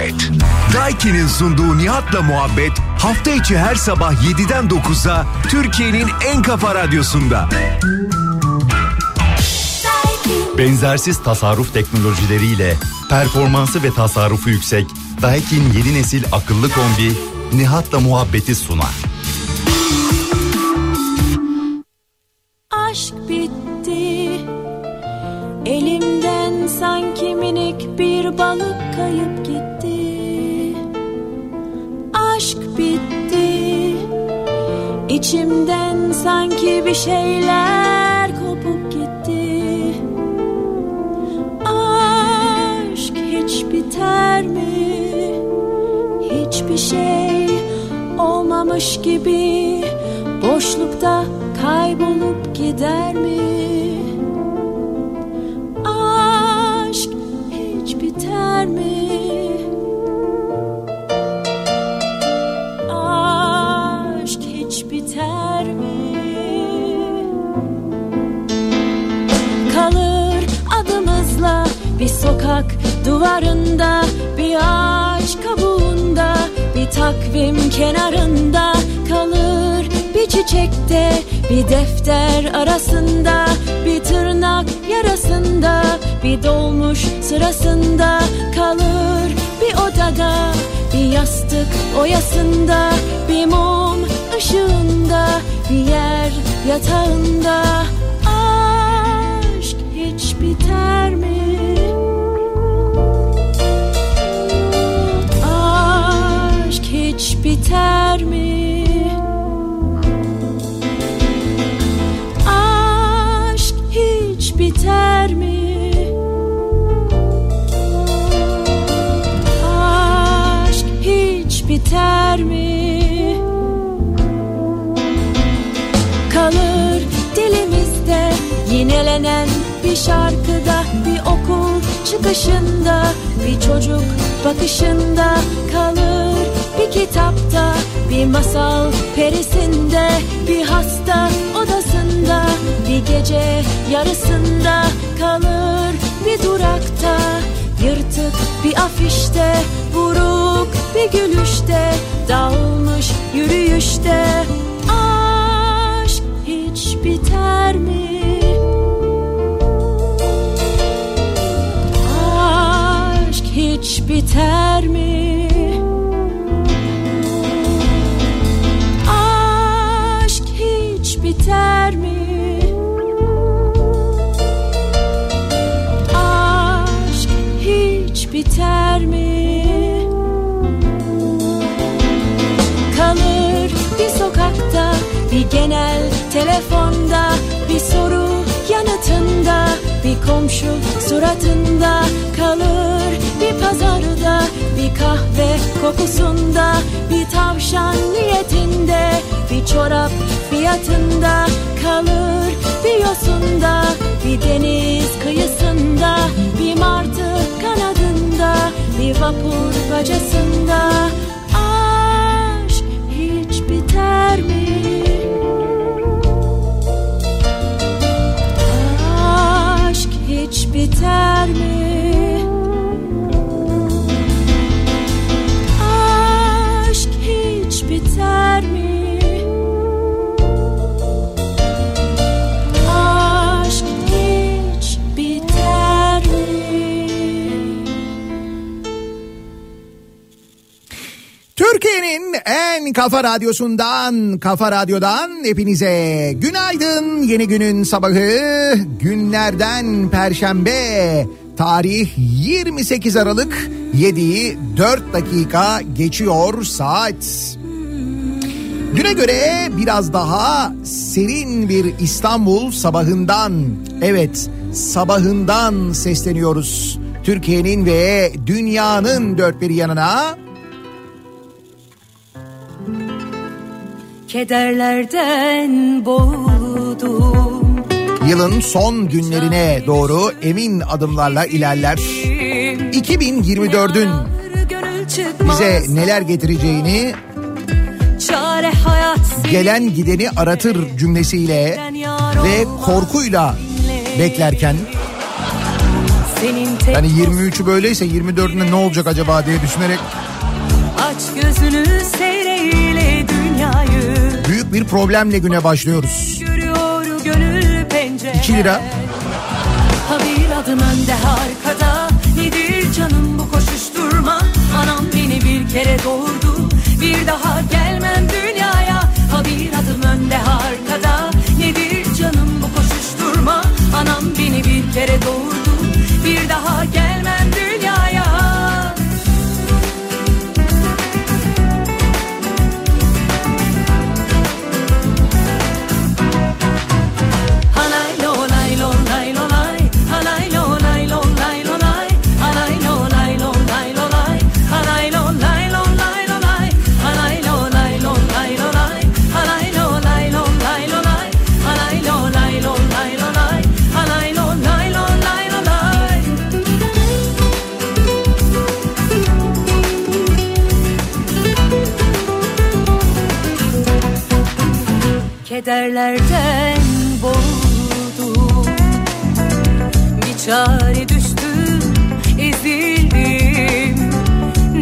Muhabbet. Daiki'nin sunduğu Nihat'la muhabbet hafta içi her sabah 7'den 9'a Türkiye'nin en kafa radyosunda. Benzersiz tasarruf teknolojileriyle performansı ve tasarrufu yüksek Daikin yeni nesil akıllı kombi Nihat'la muhabbeti sunar. Aşk bitti Elimden sanki minik bir balık kayıp gitti Aşk bitti İçimden sanki bir şeyler kopup gitti Aşk hiç biter mi? Hiçbir şey olmamış gibi Boşlukta kaybolup gider mi? Aşk hiç biter mi? Bir sokak duvarında bir ağaç kabuğunda bir takvim kenarında kalır bir çiçekte bir defter arasında bir tırnak yarasında bir dolmuş sırasında kalır bir odada bir yastık oyasında bir mum ışığında bir yer yatağında aşk hiç biter mi? Biter mi? Aşk hiç biter mi? Aşk hiç biter mi? Kalır dilimizde yinelenen bir şarkıda bir okul çıkışında bir çocuk bakışında kalır bir kitapta bir masal perisinde bir hasta odasında bir gece yarısında kalır bir durakta yırtık bir afişte buruk bir gülüşte dağılmış yürüyüşte aşk hiç biter mi? Aşk hiç biter mi? Biter mi? Aşk hiç biter mi? Kalır bir sokakta, bir genel telefonda, bir soru yanıtında, bir komşu suratında kalır bir pazarda, bir kahve kokusunda, bir tavşan niyetinde, bir çorap fiyatında kalır bir yosunda, bir deniz kıyısında, bir martı kanadında, bir vapur bacasında aşk hiç biter mi? Aşk hiç biter mi? Kafa radyosundan, kafa radyodan hepinize günaydın. Yeni günün sabahı günlerden perşembe. Tarih 28 Aralık 7'yi 4 dakika geçiyor saat. Düne göre biraz daha serin bir İstanbul sabahından, evet sabahından sesleniyoruz. Türkiye'nin ve dünyanın dört bir yanına Kederlerden boğuldum yılın son günlerine doğru emin adımlarla ilerler. 2024'ün bize neler getireceğini gelen gideni aratır cümlesiyle ve korkuyla beklerken yani 23'ü böyleyse 24'ünde ne olacak acaba diye düşünerek aç gözünü dünyayı büyük bir problemle güne başlıyoruz. görüyor gönül pencere. 2 lira. Ha bir adım önde arkada. Nedir canım bu koşuşturma? Anam beni bir kere doğurdu. Bir daha gelmem dünyaya. Ha bir adım önde arkada. Nedir canım bu koşuşturma? Anam beni bir kere doğurdu Kederlerden boğuldum. Bir çare düştüm ezildim.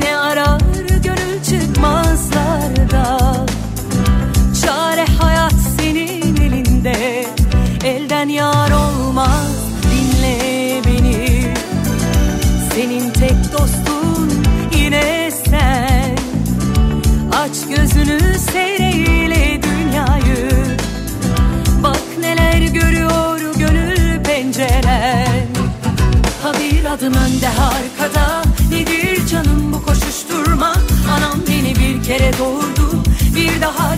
Ne arar gönül çıkmazlarda Çare hayat senin elinde. Elden yar olmaz dinle beni. Senin tek dostun yine sen. Aç gözünü seyreyle adım önde arkada. Nedir canım bu koşuşturma? Anam beni bir kere doğurdu. Bir daha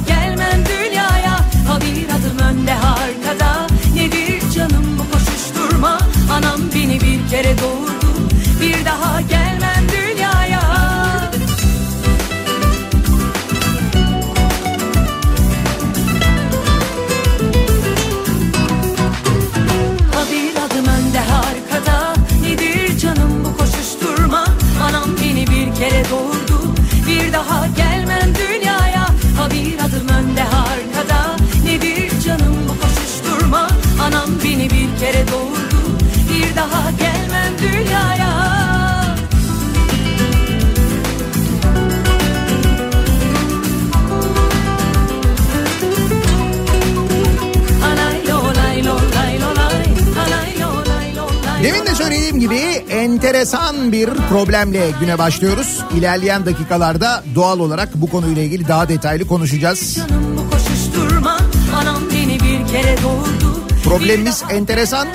problemle güne başlıyoruz. İlerleyen dakikalarda doğal olarak bu konuyla ilgili daha detaylı konuşacağız. Canım bu koşuşturma Anam beni bir kere doğurdu Problemimiz enteresan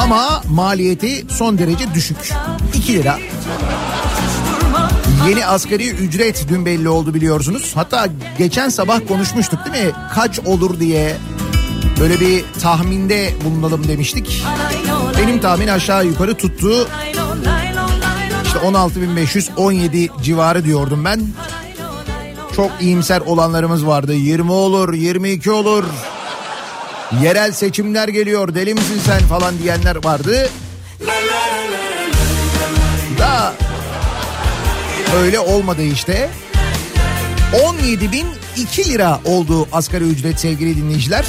ama maliyeti son derece düşük. 2 lira. Yeni asgari ücret dün belli oldu biliyorsunuz. Hatta geçen sabah konuşmuştuk değil mi? Kaç olur diye böyle bir tahminde bulunalım demiştik. Benim tahmin aşağı yukarı tuttu. İşte 16.517 civarı diyordum ben. Çok iyimser olanlarımız vardı. 20 olur, 22 olur. Yerel seçimler geliyor deli misin sen falan diyenler vardı. Da öyle olmadı işte. 17.002 lira oldu asgari ücret sevgili dinleyiciler.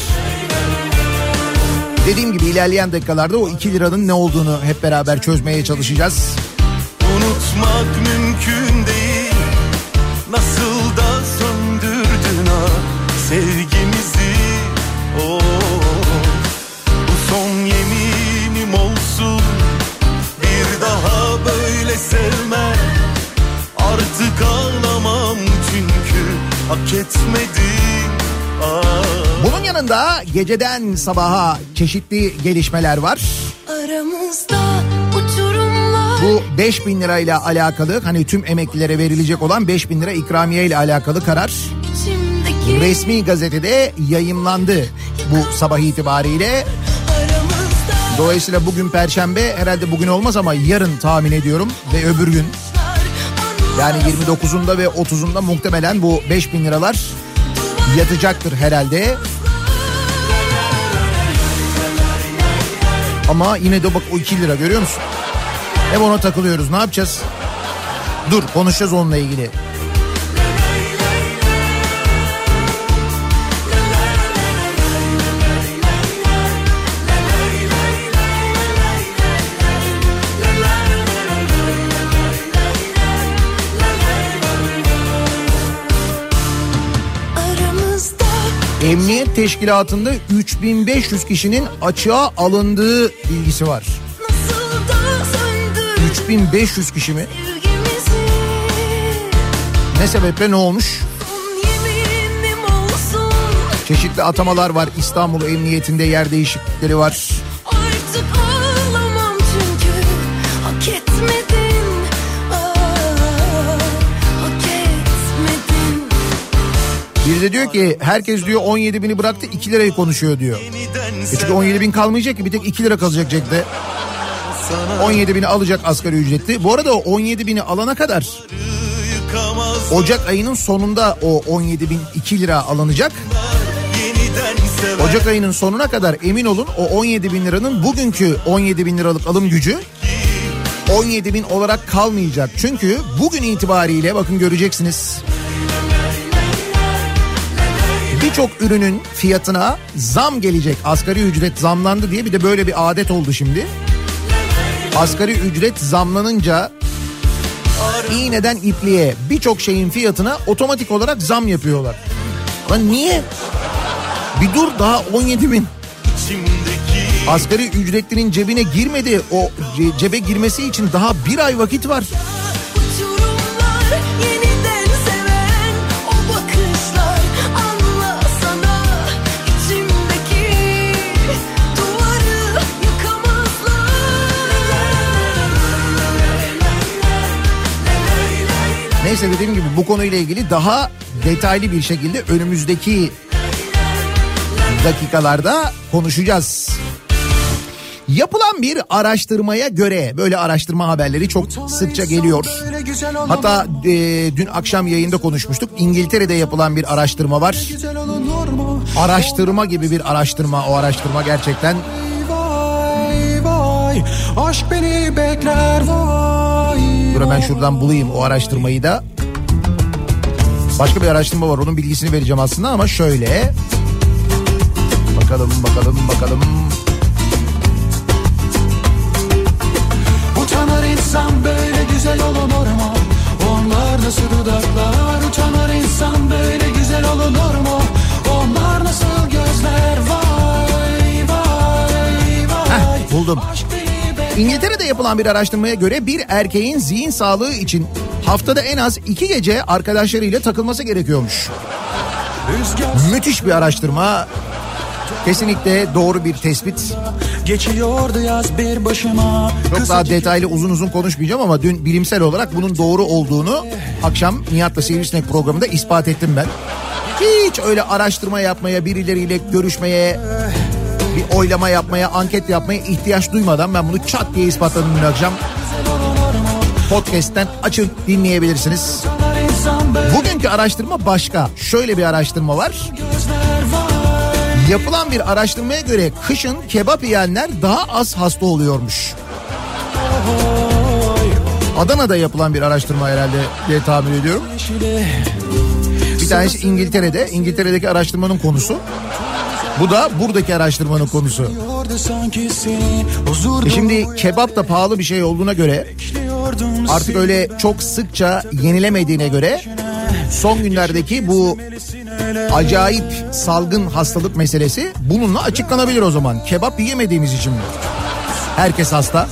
Dediğim gibi ilerleyen dakikalarda o 2 liranın ne olduğunu hep beraber çözmeye çalışacağız. Unutmak mümkün değil Nasıl da söndürdün ha sevgimizi oh. Bu son yeminim olsun Bir daha böyle sevme Artık ağlamam çünkü Hak etmedim ah. Bunun yanında geceden sabaha çeşitli gelişmeler var. Aramızda Bu 5000 lirayla alakalı hani tüm emeklilere verilecek olan 5000 lira ikramiye ile alakalı karar resmi gazetede yayımlandı bu sabah itibariyle. Dolayısıyla bugün perşembe herhalde bugün olmaz ama yarın tahmin ediyorum ve öbür gün yani 29'unda ve 30'unda muhtemelen bu 5000 liralar yatacaktır herhalde. Ama yine de bak o 2 lira görüyor musun? Hep ona takılıyoruz ne yapacağız? Dur konuşacağız onunla ilgili. Aramızda Emniyet teşkilatında 3500 kişinin açığa alındığı bilgisi var. Nasıl da söndür 3500 kişi mi? Ne sebeple ne olmuş? Çeşitli atamalar var. İstanbul Emniyetinde yer değişiklikleri var. Artık ağlamam çünkü Hak etmedin ah, de diyor ki herkes diyor 17 bini bıraktı 2 lirayı konuşuyor diyor. E çünkü 17 bin kalmayacak ki bir tek 2 lira kalacak cepte. 17 bini alacak asgari ücretli. Bu arada o 17 bini alana kadar Ocak ayının sonunda o 17 bin 2 lira alınacak. Ocak ayının sonuna kadar emin olun o 17 bin liranın bugünkü 17 bin liralık alım gücü 17 bin olarak kalmayacak. Çünkü bugün itibariyle bakın göreceksiniz. Birçok ürünün fiyatına zam gelecek. Asgari ücret zamlandı diye bir de böyle bir adet oldu şimdi. Asgari ücret zamlanınca iğneden ipliğe birçok şeyin fiyatına otomatik olarak zam yapıyorlar. Lan niye? Bir dur daha 17 bin. Asgari ücretlinin cebine girmedi. O ce- cebe girmesi için daha bir ay vakit var. Neyse dediğim gibi bu konuyla ilgili daha detaylı bir şekilde önümüzdeki dakikalarda konuşacağız. Yapılan bir araştırmaya göre böyle araştırma haberleri çok sıkça geliyor. Hatta e, dün akşam yayında konuşmuştuk. İngiltere'de yapılan bir araştırma var. Araştırma gibi bir araştırma. O araştırma gerçekten Vay vay aşk beni bekler vay. Dur hemen şuradan bulayım o araştırmayı da. Başka bir araştırma var onun bilgisini vereceğim aslında ama şöyle. Bakalım bakalım bakalım. Utanır insan böyle güzel olunur mu? Onlar nasıl dudaklar utanır insan böyle güzel olunur mu? Onlar nasıl gözler vay vay vay. Heh, buldum. Aşk İngiltere'de yapılan bir araştırmaya göre bir erkeğin zihin sağlığı için haftada en az iki gece arkadaşlarıyla takılması gerekiyormuş. Müthiş bir araştırma. Kesinlikle doğru bir tespit. geçiyordu yaz bir başıma. Çok daha detaylı uzun uzun konuşmayacağım ama dün bilimsel olarak bunun doğru olduğunu akşam Nihat'la Sivrisinek programında ispat ettim ben. Hiç öyle araştırma yapmaya, birileriyle görüşmeye, bir oylama yapmaya, anket yapmaya ihtiyaç duymadan ben bunu çat diye ispatladım dün akşam. Podcast'ten açın dinleyebilirsiniz. Bugünkü araştırma başka. Şöyle bir araştırma var. Yapılan bir araştırmaya göre kışın kebap yiyenler daha az hasta oluyormuş. Adana'da yapılan bir araştırma herhalde diye tahmin ediyorum. Bir tanesi İngiltere'de. İngiltere'deki araştırmanın konusu. Bu da buradaki araştırmanın konusu. E şimdi kebap da pahalı bir şey olduğuna göre artık öyle çok sıkça yenilemediğine göre son günlerdeki bu acayip salgın hastalık meselesi bununla açıklanabilir o zaman. Kebap yiyemediğimiz için mi? Herkes hasta.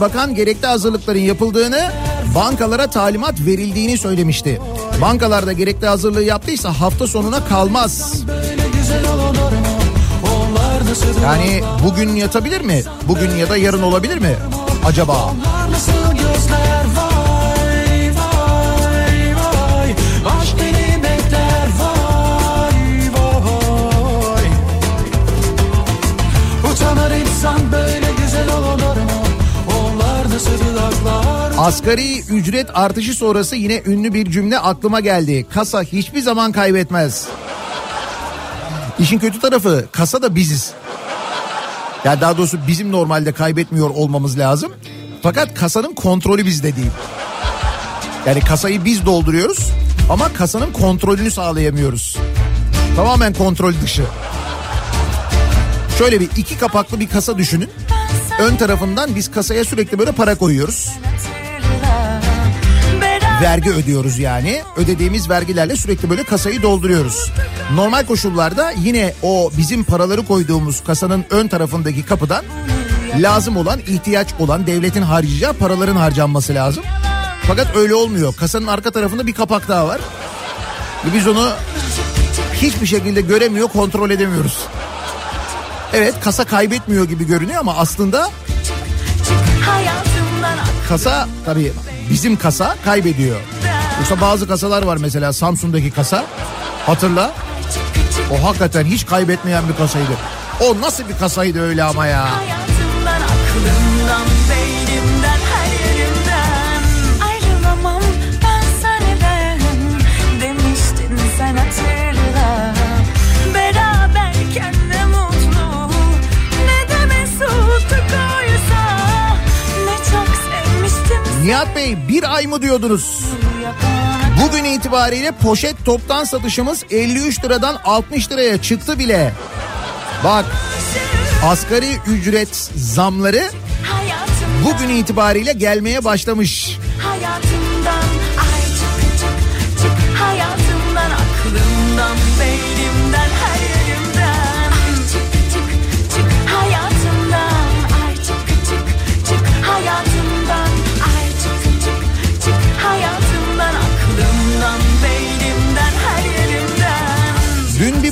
Bakan gerekli hazırlıkların yapıldığını, bankalara talimat verildiğini söylemişti. Bankalarda gerekli hazırlığı yaptıysa hafta sonuna kalmaz. Yani bugün yatabilir mi? Bugün ya da yarın olabilir mi? Acaba? Onlar nasıl gözler vay Asgari ücret artışı sonrası yine ünlü bir cümle aklıma geldi. Kasa hiçbir zaman kaybetmez. İşin kötü tarafı kasa da biziz. Ya daha doğrusu bizim normalde kaybetmiyor olmamız lazım. Fakat kasanın kontrolü bizde değil. Yani kasayı biz dolduruyoruz ama kasanın kontrolünü sağlayamıyoruz. Tamamen kontrol dışı. Şöyle bir iki kapaklı bir kasa düşünün. Ön tarafından biz kasaya sürekli böyle para koyuyoruz. Vergi ödüyoruz yani. Ödediğimiz vergilerle sürekli böyle kasayı dolduruyoruz. Normal koşullarda yine o bizim paraları koyduğumuz kasanın ön tarafındaki kapıdan lazım olan, ihtiyaç olan devletin harcayacağı paraların harcanması lazım. Fakat öyle olmuyor. Kasanın arka tarafında bir kapak daha var. Ve biz onu hiçbir şekilde göremiyor, kontrol edemiyoruz. Evet kasa kaybetmiyor gibi görünüyor ama aslında kasa tabii bizim kasa kaybediyor. Yoksa bazı kasalar var mesela Samsun'daki kasa. Hatırla. O hakikaten hiç kaybetmeyen bir kasaydı. O nasıl bir kasaydı öyle ama ya. Nihat Bey bir ay mı diyordunuz? Bugün itibariyle poşet toptan satışımız 53 liradan 60 liraya çıktı bile. Bak asgari ücret zamları bugün itibariyle gelmeye başlamış. hayatımdan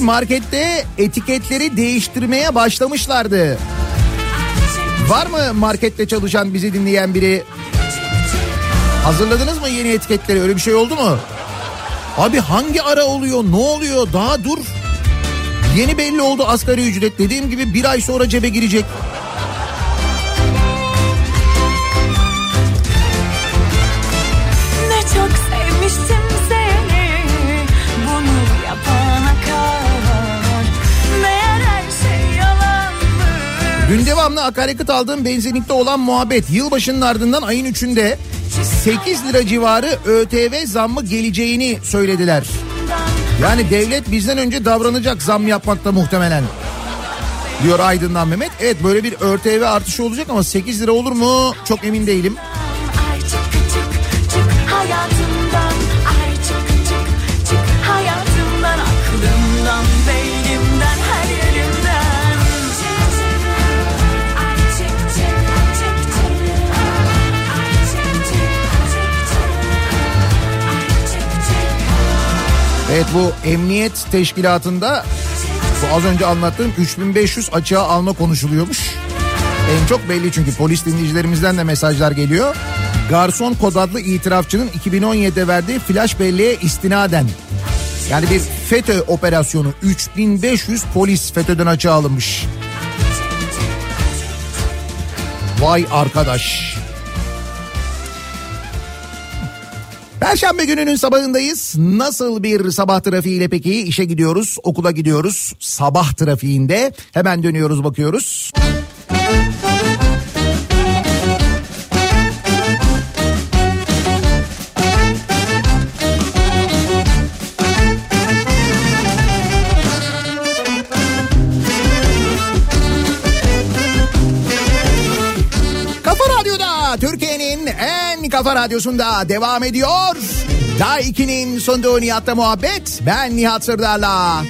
markette etiketleri değiştirmeye başlamışlardı. Var mı markette çalışan bizi dinleyen biri? Hazırladınız mı yeni etiketleri? Öyle bir şey oldu mu? Abi hangi ara oluyor? Ne oluyor? Daha dur. Yeni belli oldu asgari ücret. Dediğim gibi bir ay sonra cebe girecek. Devamlı akaryakıt aldığım benzinlikte olan muhabbet. Yılbaşının ardından ayın 3'ünde 8 lira civarı ÖTV zammı geleceğini söylediler. Yani devlet bizden önce davranacak zam yapmakta muhtemelen. Diyor Aydın'dan Mehmet. Evet böyle bir ÖTV artışı olacak ama 8 lira olur mu çok emin değilim. Evet bu emniyet teşkilatında bu az önce anlattığım 3500 açığa alma konuşuluyormuş. En çok belli çünkü polis dinleyicilerimizden de mesajlar geliyor. Garson kod adlı itirafçının 2017'de verdiği flash belleğe istinaden yani bir FETÖ operasyonu 3500 polis FETÖ'den açığa alınmış. Vay arkadaş. Perşembe gününün sabahındayız. Nasıl bir sabah trafiğiyle peki? İşe gidiyoruz, okula gidiyoruz. Sabah trafiğinde hemen dönüyoruz bakıyoruz. Kafa radyosunda devam ediyor. Daha 2'nin sunduğu Nihat'la muhabbet. Ben Nihat Sırdar'la.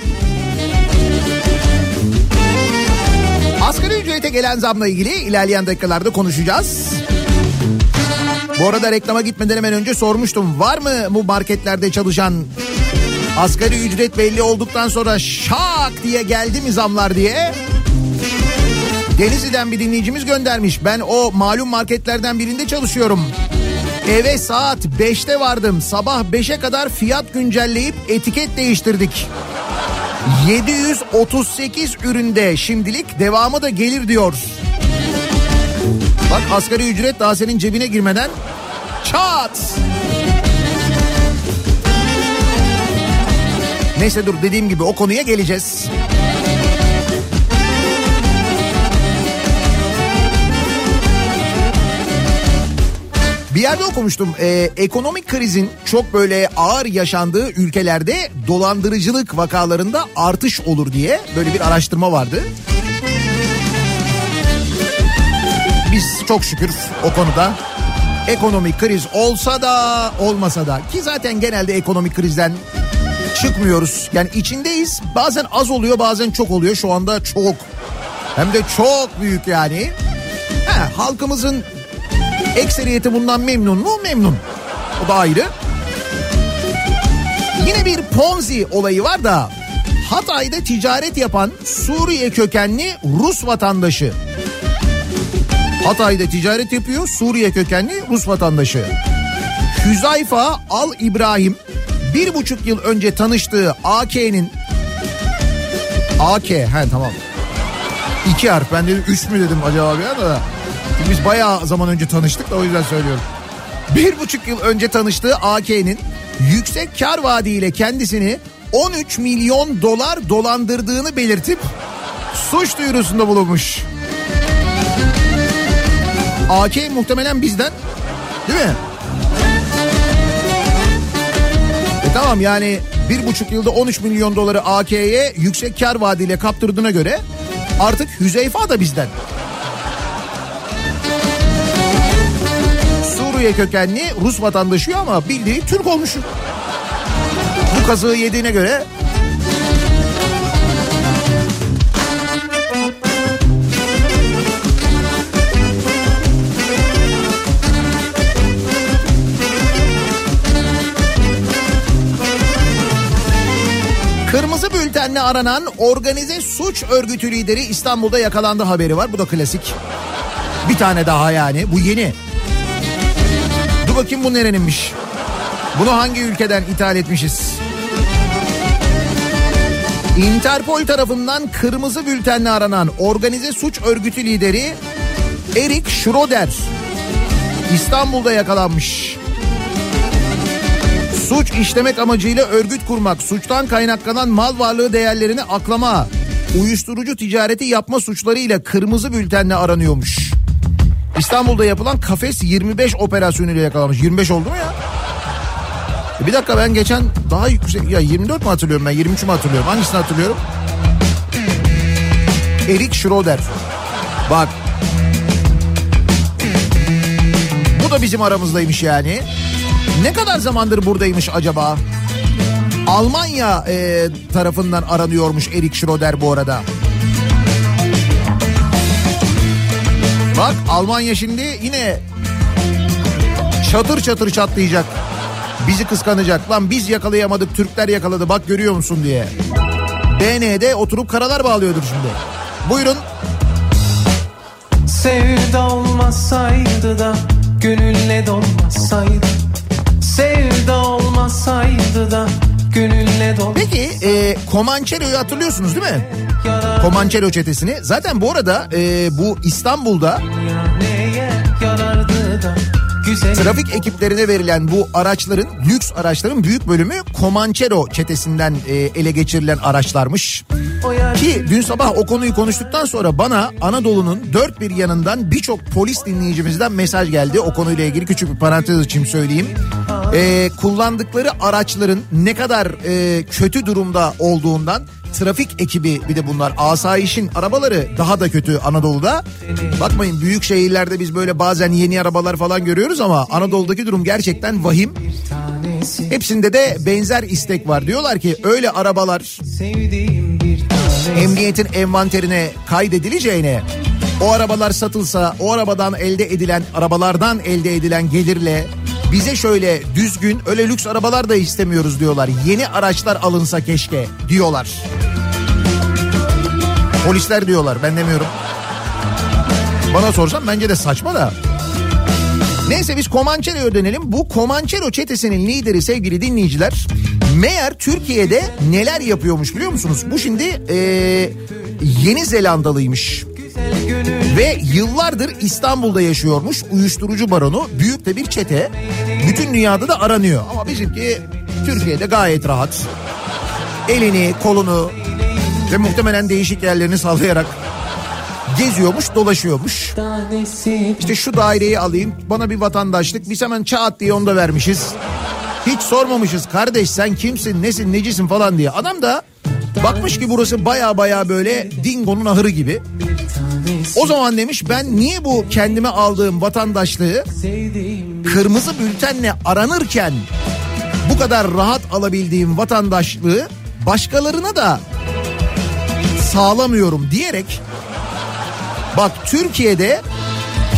Asgari ücrete gelen zamla ilgili ilerleyen dakikalarda konuşacağız. Bu arada reklama gitmeden hemen önce sormuştum. Var mı bu marketlerde çalışan asgari ücret belli olduktan sonra şak diye geldi mi zamlar diye? Denizli'den bir dinleyicimiz göndermiş. Ben o malum marketlerden birinde çalışıyorum. Eve saat 5'te vardım. Sabah 5'e kadar fiyat güncelleyip etiket değiştirdik. 738 üründe şimdilik devamı da gelir diyor. Bak asgari ücret daha senin cebine girmeden çat. Neyse dur dediğim gibi o konuya geleceğiz. Bir yerde okumuştum. Ee, ekonomik krizin çok böyle ağır yaşandığı ülkelerde dolandırıcılık vakalarında artış olur diye böyle bir araştırma vardı. Biz çok şükür o konuda ekonomik kriz olsa da olmasa da ki zaten genelde ekonomik krizden çıkmıyoruz. Yani içindeyiz. Bazen az oluyor, bazen çok oluyor. Şu anda çok. Hem de çok büyük yani. Ha, halkımızın ekseriyeti bundan memnun mu? Memnun. O da ayrı. Yine bir Ponzi olayı var da Hatay'da ticaret yapan Suriye kökenli Rus vatandaşı. Hatay'da ticaret yapıyor Suriye kökenli Rus vatandaşı. Hüzayfa Al İbrahim bir buçuk yıl önce tanıştığı AK'nin AK he tamam. İki harf ben dedim üç mü dedim acaba bir anda da. Biz bayağı zaman önce tanıştık da o yüzden söylüyorum. Bir buçuk yıl önce tanıştığı AK'nin yüksek kar vaadiyle kendisini 13 milyon dolar dolandırdığını belirtip suç duyurusunda bulunmuş. AK muhtemelen bizden değil mi? E tamam yani bir buçuk yılda 13 milyon doları AK'ye yüksek kar vaadiyle kaptırdığına göre artık Hüzeyfa da bizden. Suriye kökenli Rus vatandaşı ama bildiği Türk olmuş. Bu kazığı yediğine göre Kırmızı bültenle aranan organize suç örgütü lideri İstanbul'da yakalandı haberi var. Bu da klasik. Bir tane daha yani. Bu yeni. Bakayım bu nereninmiş? Bunu hangi ülkeden ithal etmişiz? Interpol tarafından kırmızı bültenle aranan organize suç örgütü lideri Erik Schroeder İstanbul'da yakalanmış. Suç işlemek amacıyla örgüt kurmak, suçtan kaynaklanan mal varlığı değerlerini aklama, uyuşturucu ticareti yapma suçlarıyla kırmızı bültenle aranıyormuş. İstanbul'da yapılan Kafes 25 operasyonuyla yakalanmış. 25 oldu mu ya? E Bir dakika ben geçen daha yüksek ya 24 mü hatırlıyorum ben 23 mü hatırlıyorum hangisini hatırlıyorum? Erik Schroeder. Bak. Bu da bizim aramızdaymış yani. Ne kadar zamandır buradaymış acaba? Almanya e, tarafından aranıyormuş Erik Schroeder bu arada. Bak Almanya şimdi yine çatır çatır çatlayacak. Bizi kıskanacak. Lan biz yakalayamadık Türkler yakaladı bak görüyor musun diye. BN'de oturup karalar bağlıyordur şimdi. Buyurun. Sevda olmasaydı da gönülle dolmasaydı Sevda olmasaydı da Peki e, Comanchero'yu hatırlıyorsunuz değil mi? Comanchero çetesini. Zaten bu arada e, bu İstanbul'da trafik ekiplerine verilen bu araçların lüks araçların büyük bölümü Comanchero çetesinden e, ele geçirilen araçlarmış. Ki dün sabah o konuyu konuştuktan sonra bana Anadolu'nun dört bir yanından birçok polis dinleyicimizden mesaj geldi. O konuyla ilgili küçük bir parantez açayım söyleyeyim. Ee, kullandıkları araçların ne kadar e, kötü durumda olduğundan trafik ekibi bir de bunlar asayişin arabaları daha da kötü Anadolu'da. Bakmayın büyük şehirlerde biz böyle bazen yeni arabalar falan görüyoruz ama Anadolu'daki durum gerçekten vahim. Hepsinde de benzer istek var. Diyorlar ki öyle arabalar emniyetin envanterine kaydedileceğine o arabalar satılsa o arabadan elde edilen arabalardan elde edilen gelirle bize şöyle düzgün öyle lüks arabalar da istemiyoruz diyorlar. Yeni araçlar alınsa keşke diyorlar. Polisler diyorlar ben demiyorum. Bana sorsan bence de saçma da. Neyse biz Comanchero'ya dönelim. Bu Comanchero çetesinin lideri sevgili dinleyiciler meğer Türkiye'de neler yapıyormuş biliyor musunuz? Bu şimdi eee, Yeni Zelandalıymış. Ve yıllardır İstanbul'da yaşıyormuş uyuşturucu baronu. Büyük de bir çete. Bütün dünyada da aranıyor. Ama bizimki Türkiye'de gayet rahat. Elini, kolunu ve muhtemelen değişik yerlerini sallayarak geziyormuş, dolaşıyormuş. İşte şu daireyi alayım, bana bir vatandaşlık, biz hemen çat diye onu da vermişiz. Hiç sormamışız kardeş sen kimsin, nesin, necisin falan diye. Adam da bakmış ki burası baya baya böyle dingonun ahırı gibi. O zaman demiş ben niye bu kendime aldığım vatandaşlığı kırmızı bültenle aranırken bu kadar rahat alabildiğim vatandaşlığı başkalarına da sağlamıyorum diyerek bak Türkiye'de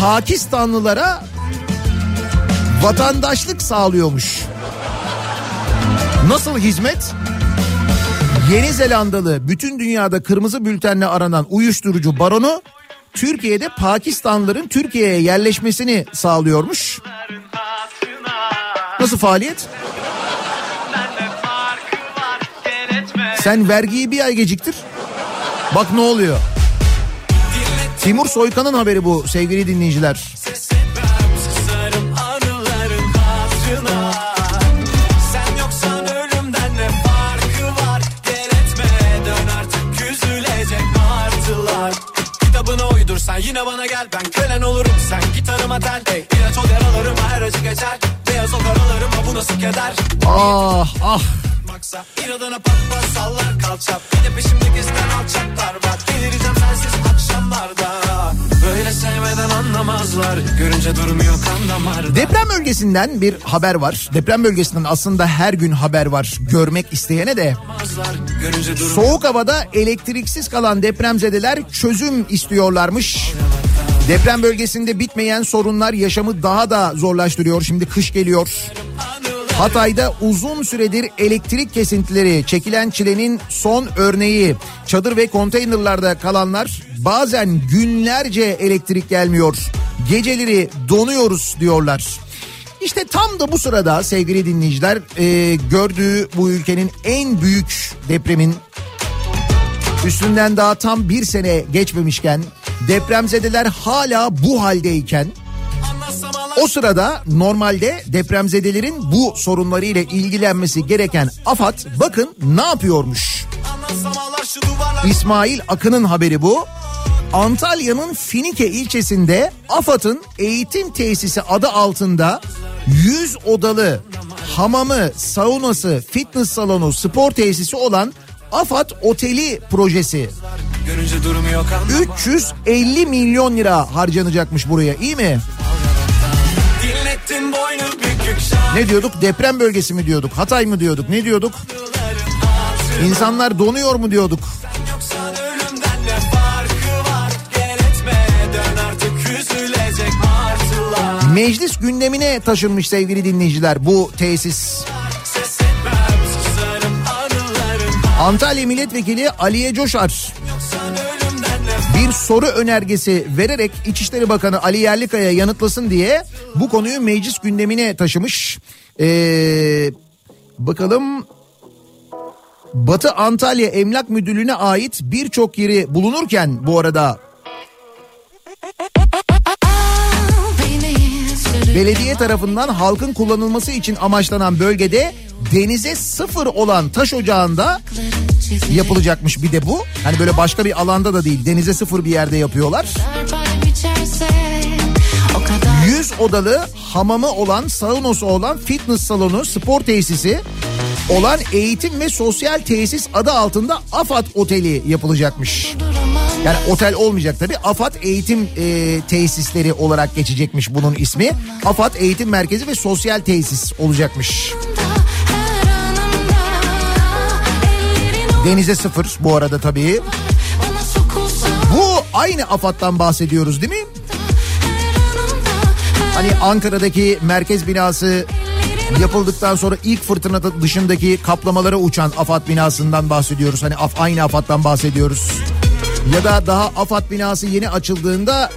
Pakistanlılara vatandaşlık sağlıyormuş. Nasıl hizmet? Yeni Zelandalı bütün dünyada kırmızı bültenle aranan uyuşturucu baronu Türkiye'de Pakistanlıların Türkiye'ye yerleşmesini sağlıyormuş. Nasıl faaliyet? Sen vergiyi bir ay geciktir. Bak ne oluyor. Timur Soykan'ın haberi bu sevgili dinleyiciler. Yine bana gel Ben kölen olurum. Sen gitarıma tel Ey, İlaç ol yaralarıma her acı geçer. Beyaz o karalarıma bu nasıl keder? Ah ah. Maksa inadına pat pat sallar kalçap. Bir de peşimde gezen alçaklar var. Böyle sevmeden anlamazlar Görünce durmuyor kan damarda Deprem bölgesinden bir haber var. Deprem bölgesinden aslında her gün haber var. Görmek isteyene de. Soğuk havada elektriksiz kalan depremzedeler çözüm istiyorlarmış. Deprem bölgesinde bitmeyen sorunlar yaşamı daha da zorlaştırıyor. Şimdi kış geliyor. Hatay'da uzun süredir elektrik kesintileri çekilen çilenin son örneği. Çadır ve konteynerlarda kalanlar bazen günlerce elektrik gelmiyor. Geceleri donuyoruz diyorlar. İşte tam da bu sırada sevgili dinleyiciler e, gördüğü bu ülkenin en büyük depremin üstünden daha tam bir sene geçmemişken depremzedeler hala bu haldeyken o sırada normalde depremzedelerin bu sorunlarıyla ilgilenmesi gereken AFAD bakın ne yapıyormuş. İsmail Akın'ın haberi bu. Antalya'nın Finike ilçesinde AFAD'ın eğitim tesisi adı altında 100 odalı hamamı, saunası, fitness salonu, spor tesisi olan AFAD Oteli projesi. Görünce durmuyor kan 350 milyon lira harcanacakmış buraya iyi mi? Ne diyorduk? Deprem bölgesi mi diyorduk? Hatay mı diyorduk? Ne diyorduk? İnsanlar donuyor mu diyorduk? Meclis gündemine taşınmış sevgili dinleyiciler bu tesis. Antalya Milletvekili Aliye Coşar bir soru önergesi vererek İçişleri Bakanı Ali Yerlikaya yanıtlasın diye bu konuyu meclis gündemine taşımış. Ee, bakalım Batı Antalya Emlak Müdürlüğü'ne ait birçok yeri bulunurken bu arada belediye tarafından halkın kullanılması için amaçlanan bölgede denize sıfır olan taş ocağında yapılacakmış bir de bu. Hani böyle başka bir alanda da değil denize sıfır bir yerde yapıyorlar. 100 odalı hamamı olan, saunası olan, fitness salonu, spor tesisi olan eğitim ve sosyal tesis adı altında AFAD Oteli yapılacakmış. Yani otel olmayacak tabii. AFAD Eğitim e, Tesisleri olarak geçecekmiş bunun ismi. AFAD Eğitim Merkezi ve Sosyal Tesis olacakmış. Denize sıfır bu arada tabii. Bu aynı AFAD'dan bahsediyoruz değil mi? Hani Ankara'daki merkez binası yapıldıktan sonra ilk fırtına dışındaki kaplamalara uçan AFAD binasından bahsediyoruz. Hani af, aynı AFAD'dan bahsediyoruz. Ya da daha AFAD binası yeni açıldığında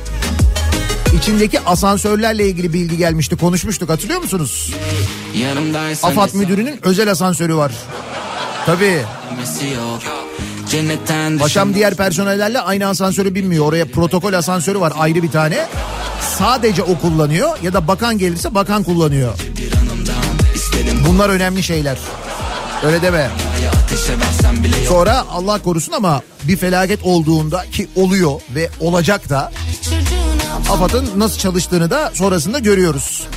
içindeki asansörlerle ilgili bilgi gelmişti. Konuşmuştuk hatırlıyor musunuz? AFAD müdürünün özel asansörü var. Tabii. Paşam diğer personellerle aynı asansörü binmiyor. Oraya protokol asansörü var ayrı bir tane. Sadece o kullanıyor ya da bakan gelirse bakan kullanıyor. Bunlar önemli şeyler. Öyle deme. Sonra Allah korusun ama bir felaket olduğunda ki oluyor ve olacak da AFAD'ın nasıl çalıştığını da sonrasında görüyoruz.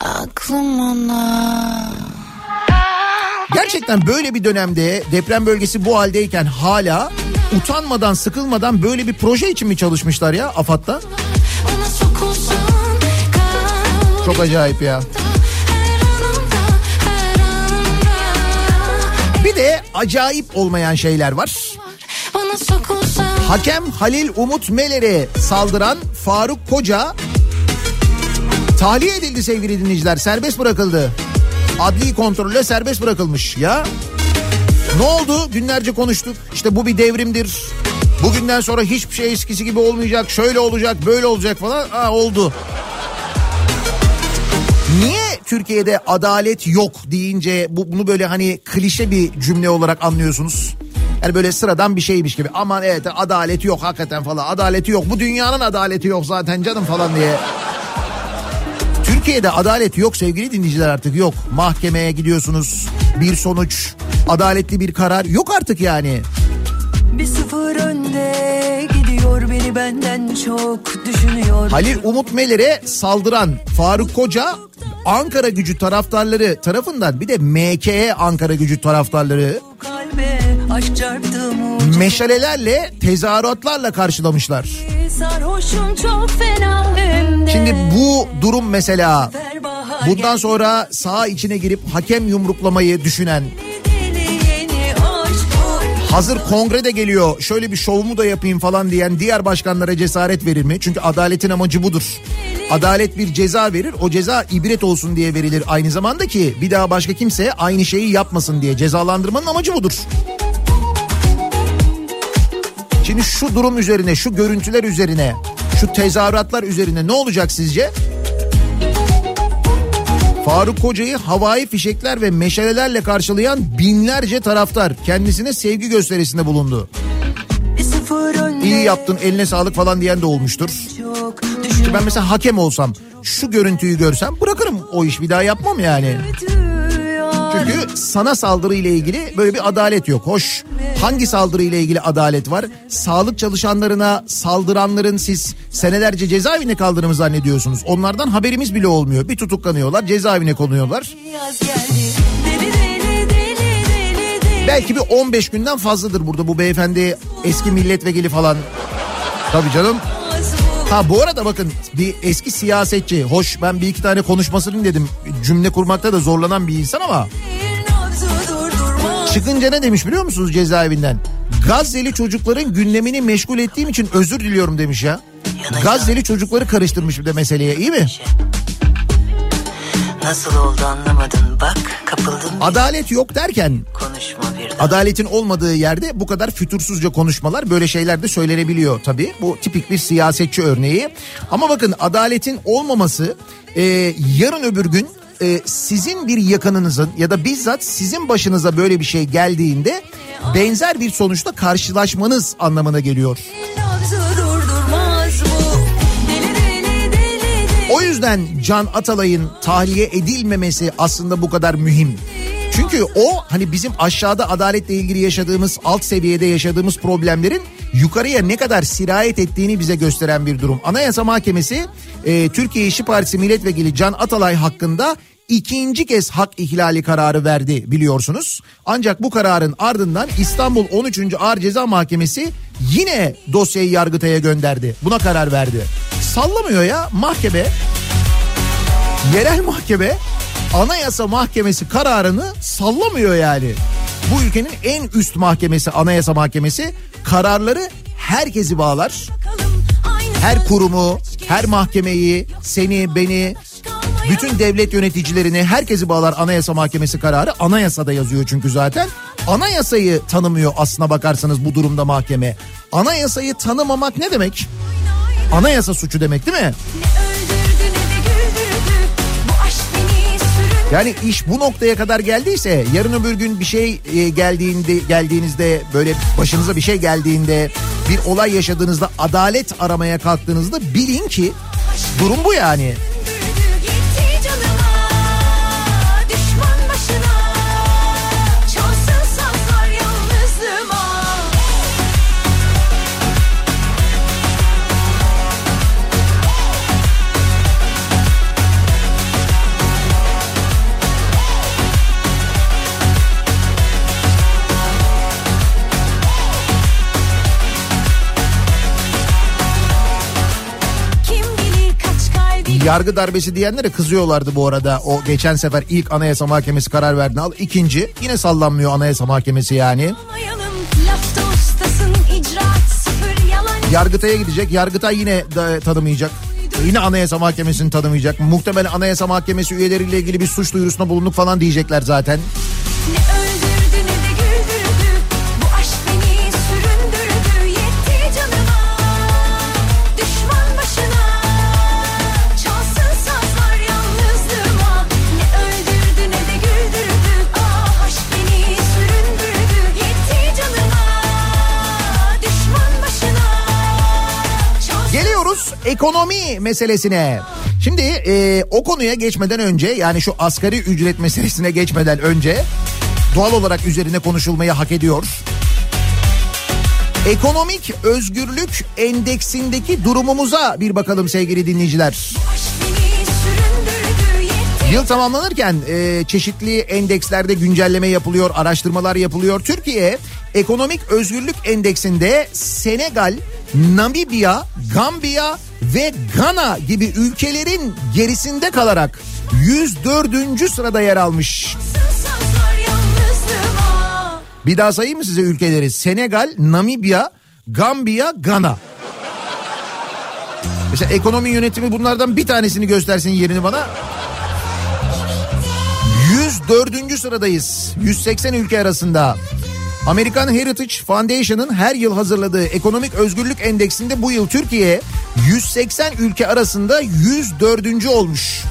aklım ona Gerçekten böyle bir dönemde deprem bölgesi bu haldeyken hala utanmadan sıkılmadan böyle bir proje için mi çalışmışlar ya AFAD'da? Çok acayip ya. Bir de acayip olmayan şeyler var. Hakem Halil Umut Meler'e saldıran Faruk Koca tahliye edildi sevgili dinleyiciler. Serbest bırakıldı. Adli kontrolle serbest bırakılmış ya. Ne oldu? Günlerce konuştuk. İşte bu bir devrimdir. Bugünden sonra hiçbir şey eskisi gibi olmayacak. Şöyle olacak, böyle olacak falan. Aa, oldu. Niye Türkiye'de adalet yok deyince bu, bunu böyle hani klişe bir cümle olarak anlıyorsunuz? Yani böyle sıradan bir şeymiş gibi. Aman evet adalet yok hakikaten falan. Adaleti yok. Bu dünyanın adaleti yok zaten canım falan diye. Türkiye'de adalet yok sevgili dinleyiciler artık yok. Mahkemeye gidiyorsunuz. Bir sonuç, adaletli bir karar yok artık yani. Bir sıfır önde gidiyor beni benden çok düşünüyor. Halil Umut Meler'e saldıran Faruk Koca Ankara gücü taraftarları tarafından bir de MKE Ankara gücü taraftarları Meşalelerle tezahüratlarla karşılamışlar. Şimdi bu durum mesela bundan sonra saha içine girip hakem yumruklamayı düşünen hazır kongrede geliyor şöyle bir şovumu da yapayım falan diyen diğer başkanlara cesaret verir mi? Çünkü adaletin amacı budur. Adalet bir ceza verir o ceza ibret olsun diye verilir aynı zamanda ki bir daha başka kimse aynı şeyi yapmasın diye cezalandırmanın amacı budur. Şimdi şu durum üzerine şu görüntüler üzerine şu tezahüratlar üzerine ne olacak sizce? Faruk Koca'yı havai fişekler ve meşalelerle karşılayan binlerce taraftar kendisine sevgi gösterisinde bulundu. İyi yaptın eline sağlık falan diyen de olmuştur. düşün. Ben mesela hakem olsam şu görüntüyü görsem bırakırım o iş bir daha yapmam yani. Çünkü sana saldırı ile ilgili böyle bir adalet yok. Hoş hangi saldırı ile ilgili adalet var? Sağlık çalışanlarına saldıranların siz senelerce cezaevine kaldığını zannediyorsunuz. Onlardan haberimiz bile olmuyor. Bir tutuklanıyorlar cezaevine konuyorlar. Belki bir 15 günden fazladır burada bu beyefendi eski milletvekili falan. Tabii canım. Ha bu arada bakın bir eski siyasetçi hoş ben bir iki tane konuşmasını dedim cümle kurmakta da zorlanan bir insan ama çıkınca ne demiş biliyor musunuz cezaevinden? Gazze'li çocukların gündemini meşgul ettiğim için özür diliyorum demiş ya. Gazze'li çocukları karıştırmış bir de meseleye iyi mi? Nasıl oldu anlamadın bak kapıldın Adalet yok derken konuşma birden. adaletin olmadığı yerde bu kadar fütursuzca konuşmalar böyle şeyler de söylenebiliyor tabii. Bu tipik bir siyasetçi örneği. Ama bakın adaletin olmaması e, yarın öbür gün e, sizin bir yakınınızın ya da bizzat sizin başınıza böyle bir şey geldiğinde benzer bir sonuçla karşılaşmanız anlamına geliyor. Yüzden Can Atalay'ın tahliye edilmemesi aslında bu kadar mühim. Çünkü o hani bizim aşağıda adaletle ilgili yaşadığımız alt seviyede yaşadığımız problemlerin yukarıya ne kadar sirayet ettiğini bize gösteren bir durum. Anayasa Mahkemesi e, Türkiye İşçi Partisi Milletvekili Can Atalay hakkında ikinci kez hak ihlali kararı verdi biliyorsunuz. Ancak bu kararın ardından İstanbul 13. Ağır Ceza Mahkemesi yine dosyayı Yargıtay'a gönderdi. Buna karar verdi. Sallamıyor ya mahkeme yerel mahkeme Anayasa Mahkemesi kararını sallamıyor yani. Bu ülkenin en üst mahkemesi Anayasa Mahkemesi kararları herkesi bağlar. Her kurumu, her mahkemeyi, seni, beni, bütün devlet yöneticilerini herkesi bağlar Anayasa Mahkemesi kararı. Anayasada yazıyor çünkü zaten. Anayasayı tanımıyor aslına bakarsanız bu durumda mahkeme. Anayasayı tanımamak ne demek? Anayasa suçu demek değil mi? Yani iş bu noktaya kadar geldiyse yarın öbür gün bir şey e, geldiğinde geldiğinizde böyle başınıza bir şey geldiğinde bir olay yaşadığınızda adalet aramaya kalktığınızda bilin ki durum bu yani. Yargı darbesi diyenlere kızıyorlardı bu arada. O geçen sefer ilk Anayasa Mahkemesi karar verdi. Al ikinci yine sallanmıyor Anayasa Mahkemesi yani. Yargıtay'a gidecek. Yargıtay yine tanımayacak. Yine Anayasa Mahkemesi'ni tanımayacak. Muhtemelen Anayasa Mahkemesi üyeleriyle ilgili bir suç duyurusunda bulunduk falan diyecekler zaten. Ne öldürdü ne ekonomi meselesine. Şimdi e, o konuya geçmeden önce yani şu asgari ücret meselesine geçmeden önce doğal olarak üzerine konuşulmayı hak ediyor. Ekonomik özgürlük endeksindeki durumumuza bir bakalım sevgili dinleyiciler. Yıl tamamlanırken e, çeşitli endekslerde güncelleme yapılıyor, araştırmalar yapılıyor. Türkiye Ekonomik Özgürlük Endeksinde Senegal, Namibya, Gambiya ve Gana gibi ülkelerin gerisinde kalarak 104. sırada yer almış. Bir daha sayayım mı size ülkeleri? Senegal, Namibya, Gambiya, Gana. Mesela ekonomi yönetimi bunlardan bir tanesini göstersin yerini bana. 104. sıradayız. 180 ülke arasında. American Heritage Foundation'ın her yıl hazırladığı ekonomik özgürlük endeksinde bu yıl Türkiye 180 ülke arasında 104. olmuş.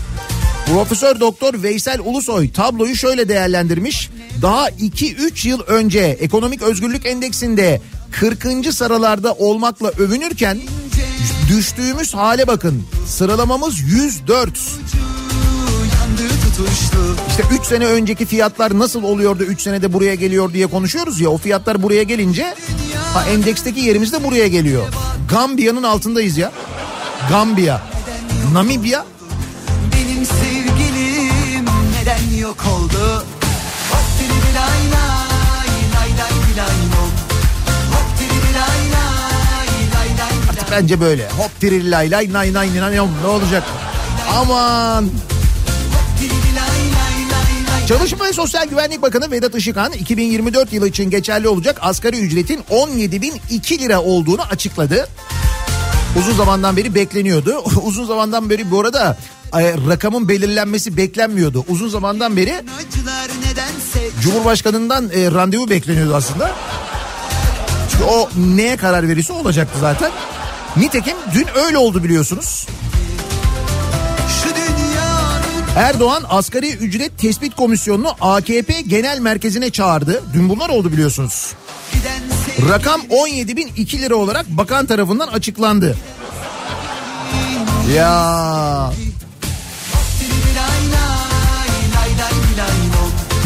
Profesör Doktor Veysel Ulusoy tabloyu şöyle değerlendirmiş. Daha 2-3 yıl önce ekonomik özgürlük endeksinde 40. sıralarda olmakla övünürken düştüğümüz hale bakın. Sıralamamız 104. İşte 3 sene önceki fiyatlar nasıl oluyordu 3 senede buraya geliyor diye konuşuyoruz ya. O fiyatlar buraya gelince ha, endeksteki yerimiz de buraya geliyor. Gambiya'nın altındayız ya. Gambiya. Namibya Benim sevgilim neden yok oldu? Artık bence böyle. Hop tiril lay lay nay nay nay nay ne olacak? Aman. Çalışma ve Sosyal Güvenlik Bakanı Vedat Işıkhan 2024 yılı için geçerli olacak asgari ücretin 17.002 lira olduğunu açıkladı. Uzun zamandan beri bekleniyordu. Uzun zamandan beri bu arada e, rakamın belirlenmesi beklenmiyordu. Uzun zamandan beri Cumhurbaşkanından e, randevu bekleniyordu aslında. Çünkü o neye karar verirse olacaktı zaten. Nitekim dün öyle oldu biliyorsunuz. Erdoğan asgari ücret tespit komisyonunu AKP genel merkezine çağırdı. Dün bunlar oldu biliyorsunuz. Rakam 17.002 lira olarak bakan tarafından açıklandı. Ya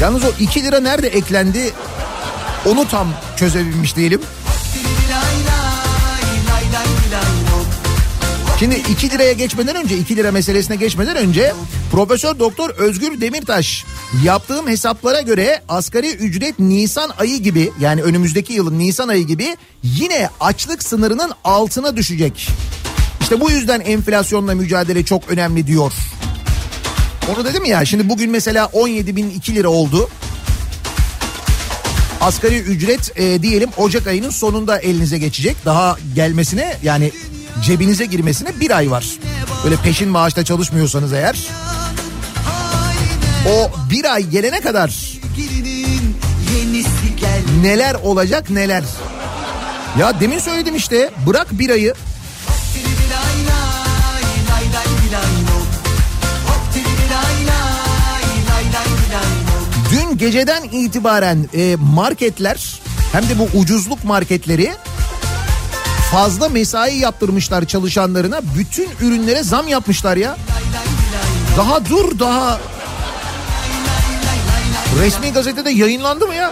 yalnız o 2 lira nerede eklendi onu tam çözebilmiş değilim. Şimdi 2 liraya geçmeden önce 2 lira meselesine geçmeden önce Profesör Doktor Özgür Demirtaş yaptığım hesaplara göre asgari ücret Nisan ayı gibi yani önümüzdeki yılın Nisan ayı gibi yine açlık sınırının altına düşecek. İşte bu yüzden enflasyonla mücadele çok önemli diyor. Onu dedim ya şimdi bugün mesela 17.002 lira oldu. Asgari ücret e, diyelim Ocak ayının sonunda elinize geçecek. Daha gelmesine yani cebinize girmesine bir ay var. Böyle peşin maaşla çalışmıyorsanız eğer. O bir ay gelene kadar neler olacak neler. Ya demin söyledim işte bırak bir ayı Dün geceden itibaren e, marketler hem de bu ucuzluk marketleri fazla mesai yaptırmışlar çalışanlarına. Bütün ürünlere zam yapmışlar ya. Daha dur daha. Resmi gazetede yayınlandı mı ya?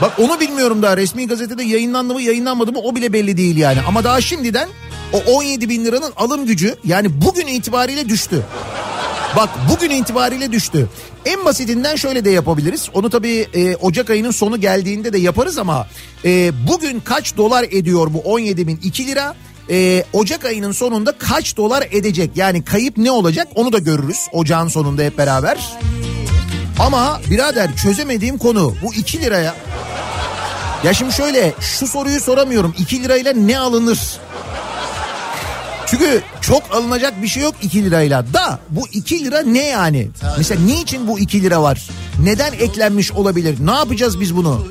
Bak onu bilmiyorum daha resmi gazetede yayınlandı mı yayınlanmadı mı o bile belli değil yani. Ama daha şimdiden o 17 bin liranın alım gücü yani bugün itibariyle düştü. Bak bugün itibariyle düştü. En basitinden şöyle de yapabiliriz. Onu tabii e, Ocak ayının sonu geldiğinde de yaparız ama e, bugün kaç dolar ediyor bu 17 bin 2 lira? E, Ocak ayının sonunda kaç dolar edecek? Yani kayıp ne olacak onu da görürüz ocağın sonunda hep beraber. Ama birader çözemediğim konu bu 2 liraya. Ya şimdi şöyle şu soruyu soramıyorum 2 lirayla ne alınır? Çünkü çok alınacak bir şey yok 2 lirayla. Da bu 2 lira ne yani? Mesela niçin bu 2 lira var? Neden eklenmiş olabilir? Ne yapacağız biz bunu?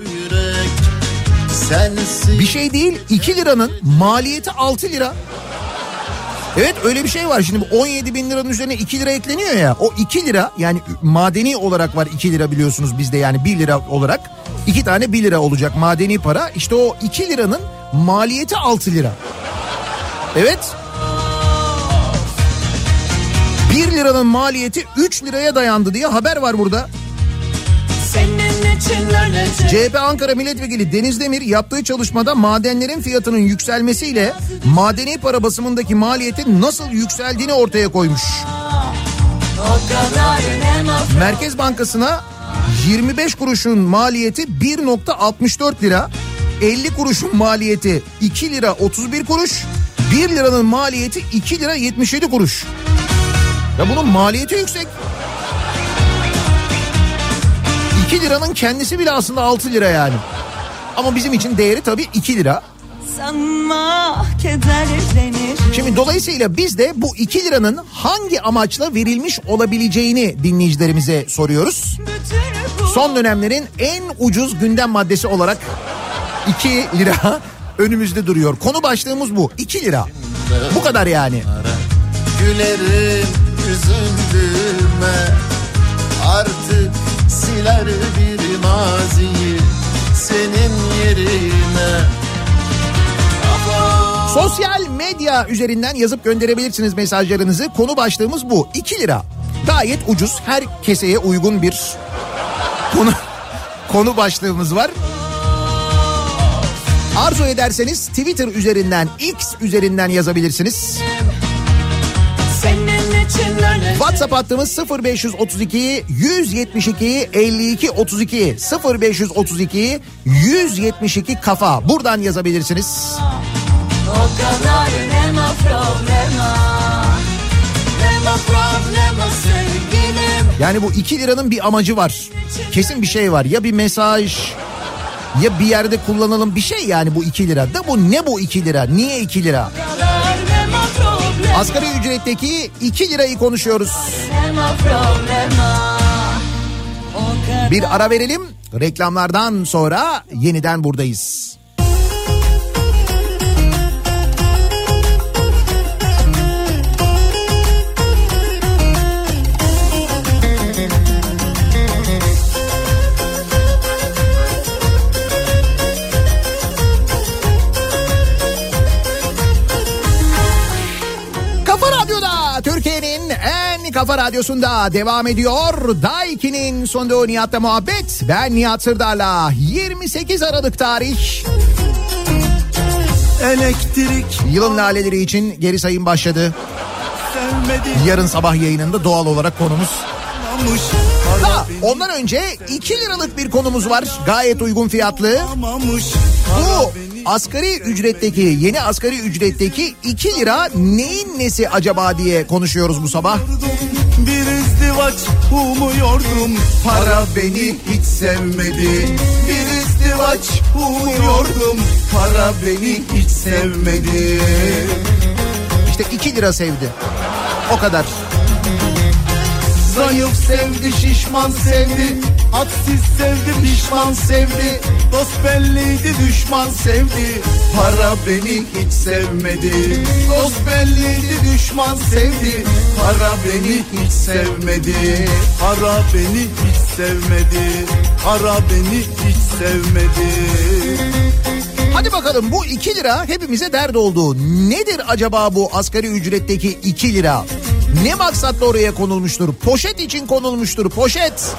Bir şey değil 2 liranın maliyeti 6 lira. Evet öyle bir şey var. Şimdi bu 17 bin liranın üzerine 2 lira ekleniyor ya. O 2 lira yani madeni olarak var 2 lira biliyorsunuz bizde yani 1 lira olarak. 2 tane 1 lira olacak madeni para. İşte o 2 liranın maliyeti 6 lira. Evet. 1 liranın maliyeti 3 liraya dayandı diye haber var burada. CHP Ankara Milletvekili Deniz Demir yaptığı çalışmada madenlerin fiyatının yükselmesiyle madeni para basımındaki maliyetin nasıl yükseldiğini ortaya koymuş. Merkez Bankası'na 25 kuruşun maliyeti 1.64 lira, 50 kuruşun maliyeti 2 lira 31 kuruş, 1 liranın maliyeti 2 lira 77 kuruş. Ya bunun maliyeti yüksek. 2 liranın kendisi bile aslında 6 lira yani. Ama bizim için değeri tabii 2 lira. sanma kederlenir Şimdi dolayısıyla biz de bu 2 liranın hangi amaçla verilmiş olabileceğini dinleyicilerimize soruyoruz. Son dönemlerin en ucuz gündem maddesi olarak 2 lira önümüzde duruyor. Konu başlığımız bu. 2 lira. Bu kadar yani. Gülerim üzüldüğüme Artık siler bir maziyi Senin yerine Sosyal medya üzerinden yazıp gönderebilirsiniz mesajlarınızı. Konu başlığımız bu. 2 lira. Gayet ucuz. Her keseye uygun bir konu konu başlığımız var. Arzu ederseniz Twitter üzerinden, X üzerinden yazabilirsiniz. Ölecek WhatsApp hattımız 0532 172 52 32 0532 172 kafa. Buradan yazabilirsiniz. O kadar ne ma problema Ne ma problema sevgilim Yani bu 2 liranın bir amacı var. Kesin bir şey var. Ya bir mesaj ya bir yerde kullanalım bir şey yani bu 2 lira. Da bu ne bu 2 lira? Niye 2 lira? kadar problema Asgari ücretteki 2 lirayı konuşuyoruz. Bir ara verelim. Reklamlardan sonra yeniden buradayız. Kafa radyosunda devam ediyor. Daiki'nin sonunda Nihat'la muhabbet. Ben Nihat Sırdar'la 28 Aralık tarih. Elektrik Yılın laleleri için geri sayım başladı. sevmedi Yarın sabah yayınında doğal olarak konumuz. Da ondan önce 2 liralık bir konumuz var. Gayet uygun fiyatlı. Bu asgari ücretteki yeni asgari ücretteki 2 lira neyin nesi acaba diye konuşuyoruz bu sabah. Bir izdivaç umuyordum Para beni hiç sevmedi Bir izdivaç umuyordum Para beni hiç sevmedi İşte 2 lira sevdi. O kadar. Zayıf sevdi şişman sevdi. Hadsiz sevdi pişman sevdi. Dost belliydi düşman sevdi. Para beni hiç sevmedi. Dost belliydi düşman sevdi. Para beni hiç sevmedi. Para beni hiç sevmedi. Para beni hiç sevmedi. Hadi bakalım bu 2 lira hepimize dert oldu. Nedir acaba bu asgari ücretteki 2 lira? Ne maksatla oraya konulmuştur? Poşet için konulmuştur. Poşet.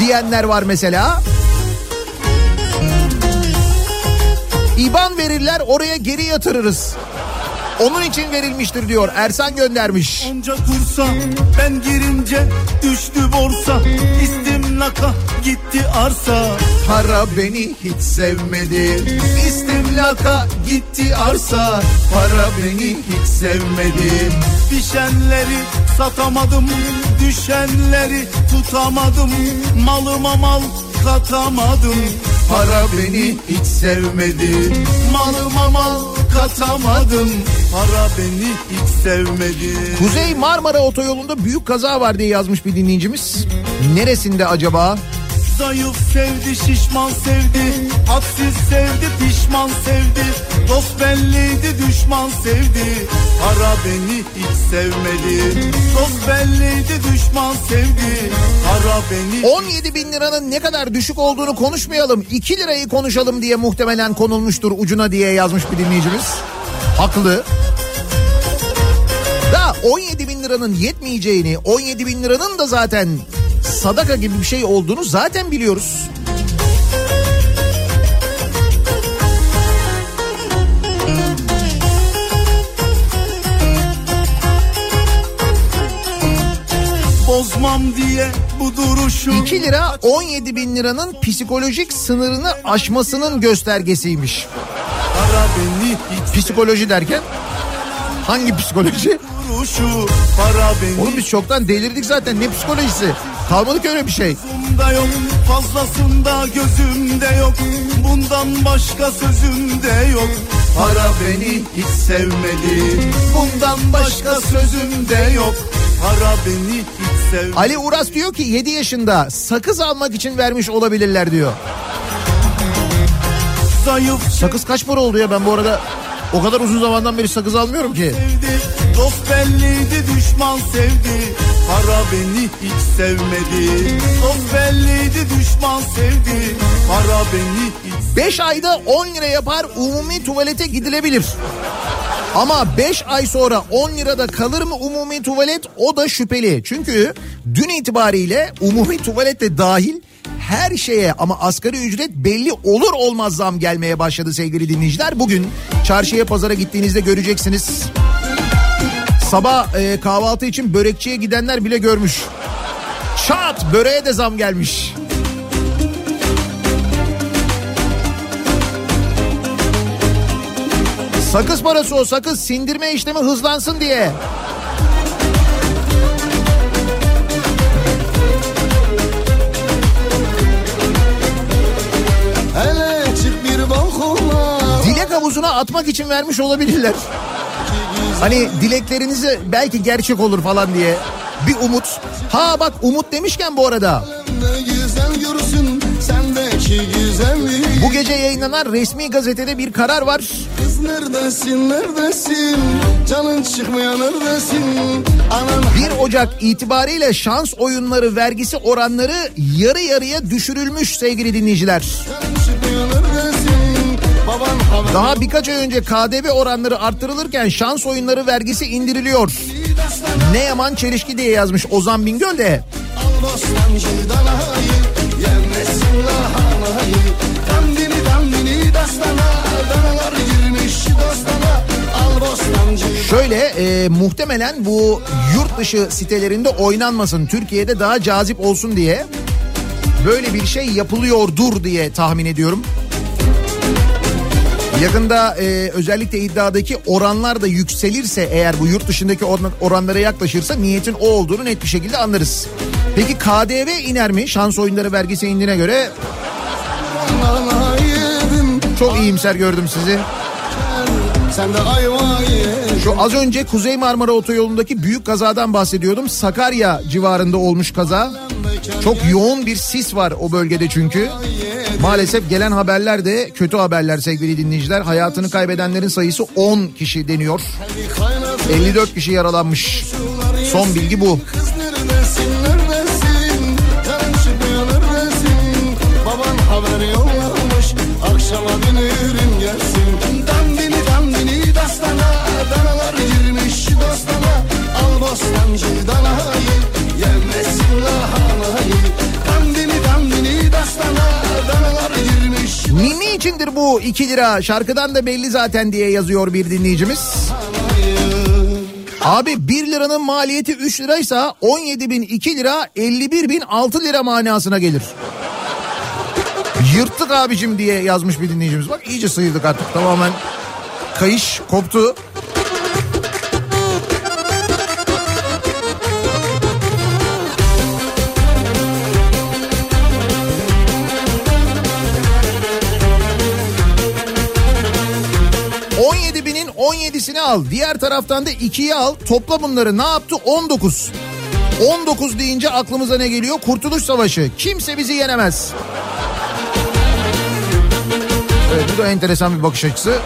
Diyenler var mesela. İban verirler oraya geri yatırırız. Onun için verilmiştir diyor. Ersan göndermiş. Onca kursa ben girince düştü borsa İstimlaka gitti arsa. Para beni hiç sevmedi. İstimlaka gitti arsa. Para beni hiç sevmedi. Pişenleri satamadım Düşenleri tutamadım. Malıma mal katamadım. Para beni hiç sevmedi. Malıma mal katamadım Para beni hiç sevmedi Kuzey Marmara Otoyolu'nda büyük kaza var diye yazmış bir dinleyicimiz. Neresinde acaba? Zayıf sevdi şişman sevdi Hadsiz sevdi pişman sevdi Dost belliydi düşman sevdi Para beni hiç sevmedi Dost belliydi düşman sevdi Para beni 17 bin liranın ne kadar düşük olduğunu konuşmayalım. 2 lirayı konuşalım diye muhtemelen konulmuştur ucuna diye yazmış bir dinleyicimiz. Haklı. Da 17 bin liranın yetmeyeceğini, 17 bin liranın da zaten sadaka gibi bir şey olduğunu zaten biliyoruz. bozmam diye bu duruşu 2 lira 17 bin liranın psikolojik sınırını aşmasının göstergesiymiş. Psikoloji derken hangi psikoloji? Duruşu Para beni Oğlum biz çoktan delirdik zaten. Ne psikolojisi? Kalmadı ki öyle bir şey. Yok fazlasında gözümde yok. Bundan başka sözümde yok. Para beni hiç sevmedi. Bundan başka sözümde yok. Para beni hiç sevmedi. Ali Uras diyor ki 7 yaşında sakız almak için vermiş olabilirler diyor. Zayıf Sakız kaç para oldu ya? Ben bu arada o kadar uzun zamandan beri sakız almıyorum ki. sevdi Dost belliydi düşman sevdi Para beni hiç sevmedi Dost belliydi düşman sevdi Para beni hiç 5 ayda 10 lira yapar umumi tuvalete gidilebilir. Ama 5 ay sonra 10 lirada kalır mı umumi tuvalet o da şüpheli. Çünkü dün itibariyle umumi tuvalet de dahil her şeye ama asgari ücret belli olur olmaz zam gelmeye başladı sevgili dinleyiciler. Bugün çarşıya pazara gittiğinizde göreceksiniz. Sabah e, kahvaltı için börekçiye gidenler bile görmüş. Çat böreğe de zam gelmiş. Sakız parası o sakız sindirme işlemi hızlansın diye. Hele çık bir balkona Dilek havuzuna atmak için vermiş olabilirler. Hani dileklerinizi belki gerçek olur falan diye. Bir umut. Ha bak umut demişken bu arada. Bu gece yayınlanan resmi gazetede bir karar var. Kız neredesin neredesin Canın çıkmıyor neredesin Anan 1 Ocak itibariyle şans oyunları vergisi oranları yarı yarıya düşürülmüş sevgili dinleyiciler. canın Daha birkaç ay önce KDV oranları arttırılırken şans oyunları vergisi indiriliyor. Ne yaman çelişki diye yazmış Ozan Bingöl de. Şöyle e, muhtemelen bu yurt dışı sitelerinde oynanmasın Türkiye'de daha cazip olsun diye böyle bir şey yapılıyordur diye tahmin ediyorum. Yakında e, özellikle iddiadaki oranlar da yükselirse eğer bu yurt dışındaki oran- oranlara yaklaşırsa niyetin o olduğunu net bir şekilde anlarız. Peki KDV iner mi? Şans oyunları vergisi indiğine göre çok iyimser gördüm sizi. Sen de ayva. Şu az önce Kuzey Marmara Otoyolu'ndaki büyük kazadan bahsediyordum. Sakarya civarında olmuş kaza. Çok yoğun bir sis var o bölgede çünkü. Maalesef gelen haberler de kötü haberler sevgili dinleyiciler. Hayatını kaybedenlerin sayısı 10 kişi deniyor. 54 kişi yaralanmış. Son bilgi bu. Kız içindir bu 2 lira. Şarkıdan da belli zaten diye yazıyor bir dinleyicimiz. Abi 1 liranın maliyeti 3 liraysa 17 bin 2 lira 51 bin 6 lira manasına gelir. Yırttık abicim diye yazmış bir dinleyicimiz. Bak iyice sıyırdık artık tamamen. Kayış koptu. 17'sini al. Diğer taraftan da 2'yi al. Topla bunları ne yaptı? 19. 19 deyince aklımıza ne geliyor? Kurtuluş Savaşı. Kimse bizi yenemez. Evet bu da enteresan bir bakış açısı.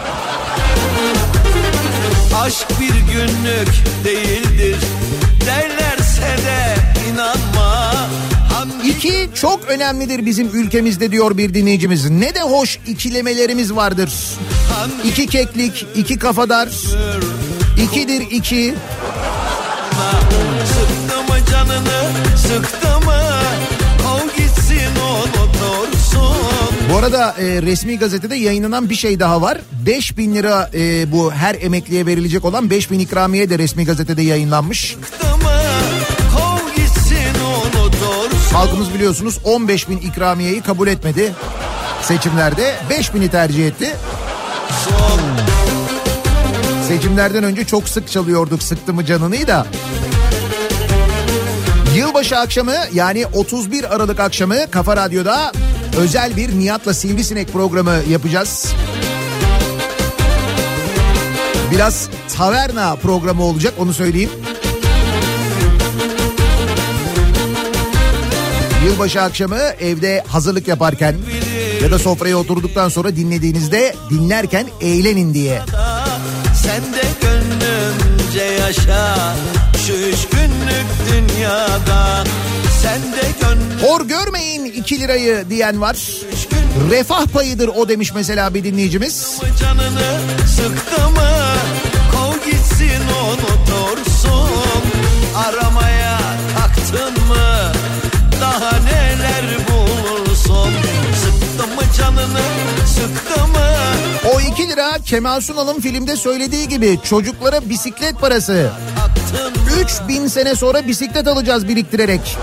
Aşk bir günlük değildir derlerse de inanma. Hangi İki çok önemlidir bizim ülkemizde diyor bir dinleyicimiz. Ne de hoş ikilemelerimiz vardır. İki keklik, iki kafadar, ikidir iki. sıktı mı canını kov gitsin unutursun. Bu arada e, resmi gazetede yayınlanan bir şey daha var. 5000 lira e, bu her emekliye verilecek olan 5000 ikramiye de resmi gazetede yayınlanmış. Sıktı Halkımız biliyorsunuz 15 bin ikramiyeyi kabul etmedi seçimlerde. 5 bini tercih etti. Seçimlerden önce çok sık çalıyorduk sıktı mı canını da. Yılbaşı akşamı yani 31 Aralık akşamı Kafa Radyo'da özel bir Nihat'la Sivrisinek programı yapacağız. Biraz taverna programı olacak onu söyleyeyim. Yılbaşı akşamı evde hazırlık yaparken ya da sofraya oturduktan sonra dinlediğinizde dinlerken eğlenin diye. Sen de gönlümce yaşa şu üç günlük dünyada. Sen de gönlümce Hor görmeyin 2 lirayı diyen var. Refah payıdır o demiş mesela bir dinleyicimiz. canını sıktı mı kov gitsin unutursun. Aramaya daha neler bulursun. Sıktı mı canını sıktı mı O 2 lira Kemal Sunal'ın filmde söylediği gibi çocuklara bisiklet parası. kalktın mı 3000 sene sonra bisiklet alacağız biriktirerek.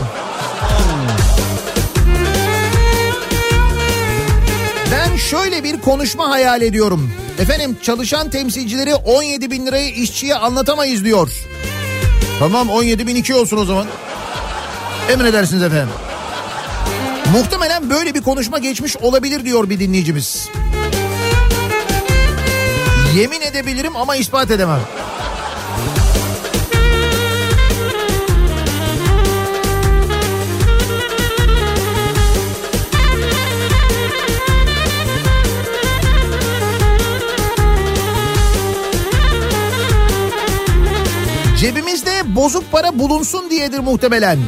Ben şöyle bir konuşma hayal ediyorum. Efendim çalışan temsilcileri 17 bin lirayı işçiye anlatamayız diyor. Tamam 17 bin iki olsun o zaman. Emredersiniz efendim. Muhtemelen böyle bir konuşma geçmiş olabilir diyor bir dinleyicimiz. Yemin edebilirim ama ispat edemem. Cebimizde bozuk para bulunsun diyedir muhtemelen.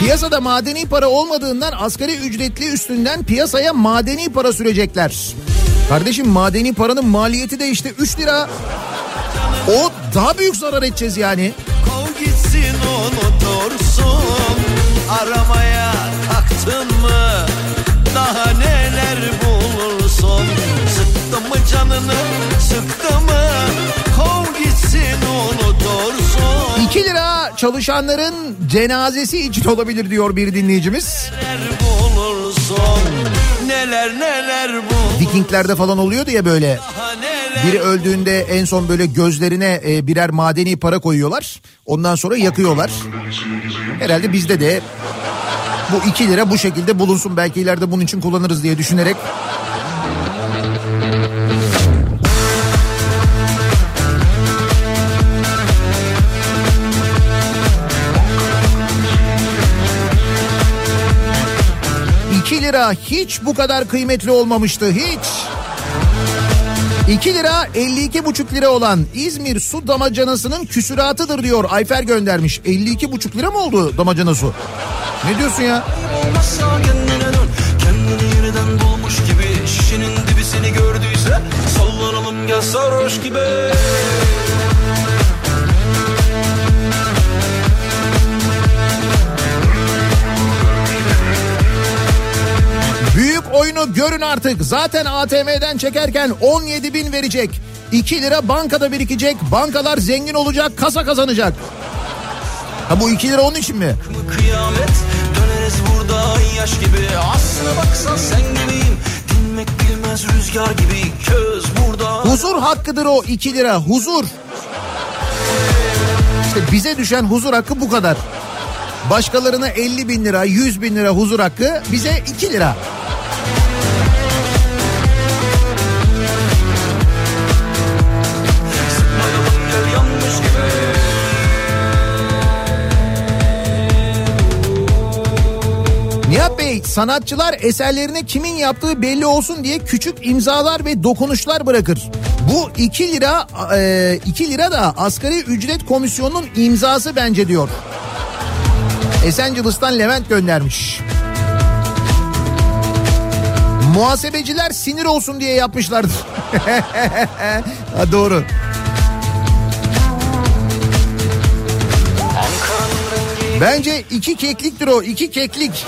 Piyasada madeni para olmadığından asgari ücretli üstünden piyasaya madeni para sürecekler. Kardeşim madeni paranın maliyeti de işte 3 lira. O daha büyük zarar edeceğiz yani. kov gitsin unutursun. Aramaya kalktın mı daha neler bulursun. Sıktı mı canını sıktı mı 2 lira çalışanların cenazesi için olabilir diyor bir dinleyicimiz. Neler neler. Vikinglerde falan oluyordu ya böyle. Biri öldüğünde en son böyle gözlerine e, birer madeni para koyuyorlar. Ondan sonra yakıyorlar. Herhalde bizde de bu 2 lira bu şekilde bulunsun. Belki ileride bunun için kullanırız diye düşünerek. Lira hiç bu kadar kıymetli olmamıştı hiç. 2 lira 52,5 lira olan İzmir su damacanasının küsüratıdır diyor Ayfer göndermiş. 52,5 lira mı oldu damacana su? Ne diyorsun ya? Şişinin seni gördüyse Sallanalım gel sarhoş gibi oyunu görün artık. Zaten ATM'den çekerken 17 bin verecek. 2 lira bankada birikecek. Bankalar zengin olacak, kasa kazanacak. Ha bu 2 lira onun için mi? Kıyamet döneriz burada yaş gibi Aslına baksan sen gibiyim Dinmek bilmez rüzgar gibi Köz burada Huzur hakkıdır o 2 lira. Huzur. İşte bize düşen huzur hakkı bu kadar. Başkalarına 50 bin lira, 100 bin lira huzur hakkı bize 2 lira. Sanatçılar eserlerine kimin yaptığı belli olsun diye küçük imzalar ve dokunuşlar bırakır. Bu 2 lira 2 lira da asgari ücret komisyonunun imzası bence diyor. Esencilis'ten Levent göndermiş. Muhasebeciler sinir olsun diye yapmışlardır. ha, doğru. Bence iki kekliktir o iki keklik.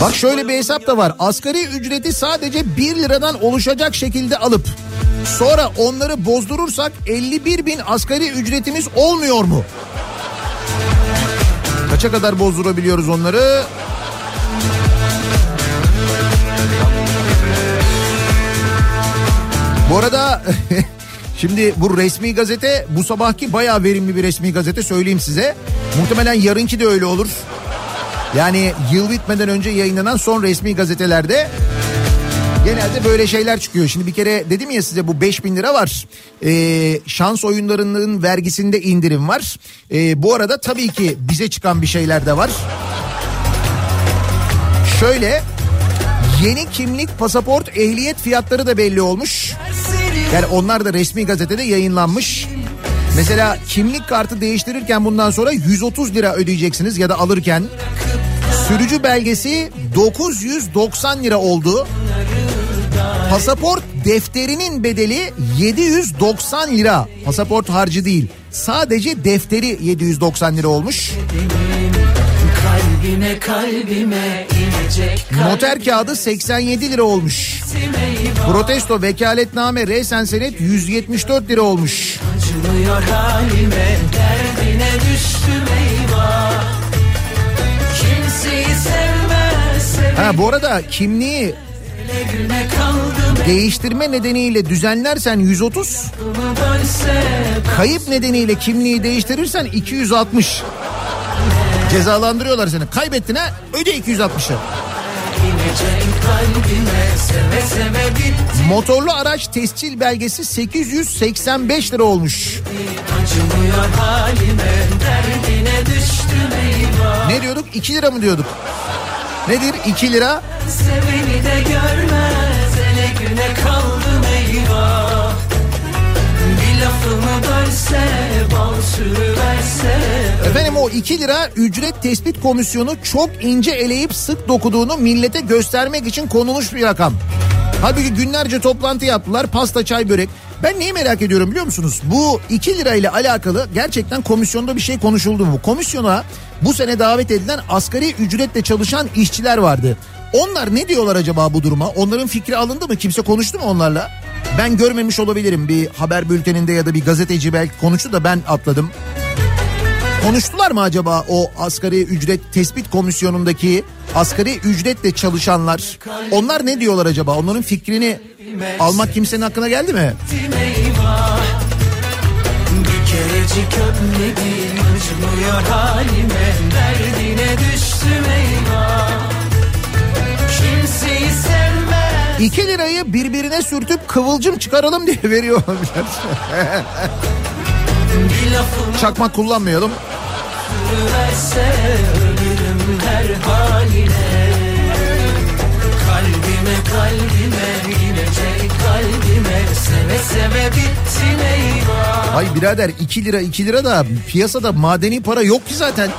Bak şöyle bir hesap da var. Asgari ücreti sadece 1 liradan oluşacak şekilde alıp sonra onları bozdurursak 51 bin asgari ücretimiz olmuyor mu? Kaça kadar bozdurabiliyoruz onları? Bu arada şimdi bu resmi gazete bu sabahki bayağı verimli bir resmi gazete söyleyeyim size. Muhtemelen yarınki de öyle olur. Yani yıl bitmeden önce yayınlanan son resmi gazetelerde genelde böyle şeyler çıkıyor. Şimdi bir kere dedim ya size bu 5000 lira var. Ee, şans oyunlarının vergisinde indirim var. Ee, bu arada tabii ki bize çıkan bir şeyler de var. Şöyle yeni kimlik, pasaport, ehliyet fiyatları da belli olmuş. Yani onlar da resmi gazetede yayınlanmış. Mesela kimlik kartı değiştirirken bundan sonra 130 lira ödeyeceksiniz ya da alırken. Sürücü belgesi 990 lira oldu. Pasaport defterinin bedeli 790 lira. Pasaport harcı değil. Sadece defteri 790 lira olmuş. Kalbime kalbime inecek Noter kağıdı 87 lira olmuş. Protesto vekaletname resen senet 174 lira olmuş. Acımıyor halime derdine düştüm eyvah Kimseyi sevmez Ha bu arada kimliği değiştirme nedeniyle düzenlersen 130, Bunu dönse kayıp nedeniyle kimliği değiştirirsen 260. Cezalandırıyorlar seni. Kaybettin ha öde 260'ı. inecek kalbime Seve seve bitti Motorlu araç tescil belgesi 885 lira olmuş. Halime Ne diyorduk? 2 lira mı diyorduk? Nedir? 2 lira. Seveni de görmez güne kaldım eyvah Efendim o 2 lira ücret tespit komisyonu çok ince eleyip sık dokuduğunu millete göstermek için konulmuş bir rakam. Halbuki günlerce toplantı yaptılar pasta çay börek. Ben neyi merak ediyorum biliyor musunuz? Bu 2 lirayla alakalı gerçekten komisyonda bir şey konuşuldu mu? Komisyona bu sene davet edilen asgari ücretle çalışan işçiler vardı. Onlar ne diyorlar acaba bu duruma? Onların fikri alındı mı? Kimse konuştu mu onlarla? Ben görmemiş olabilirim bir haber bülteninde ya da bir gazeteci belki konuştu da ben atladım. Konuştular mı acaba o asgari ücret tespit komisyonundaki asgari ücretle çalışanlar? Onlar ne diyorlar acaba? Onların fikrini almak kimsenin hakkına geldi mi? kerecik öpmedin acımıyor halime Derdine düştüm eyvah Kimseyi sevmez 2 lirayı birbirine sürtüp kıvılcım çıkaralım diye veriyor olabilir. Çakmak kullanmayalım. her haline Kalbime kalbime inecek kalbime Seve seve bittin eyvah Ay birader 2 lira 2 lira da piyasada madeni para yok ki zaten.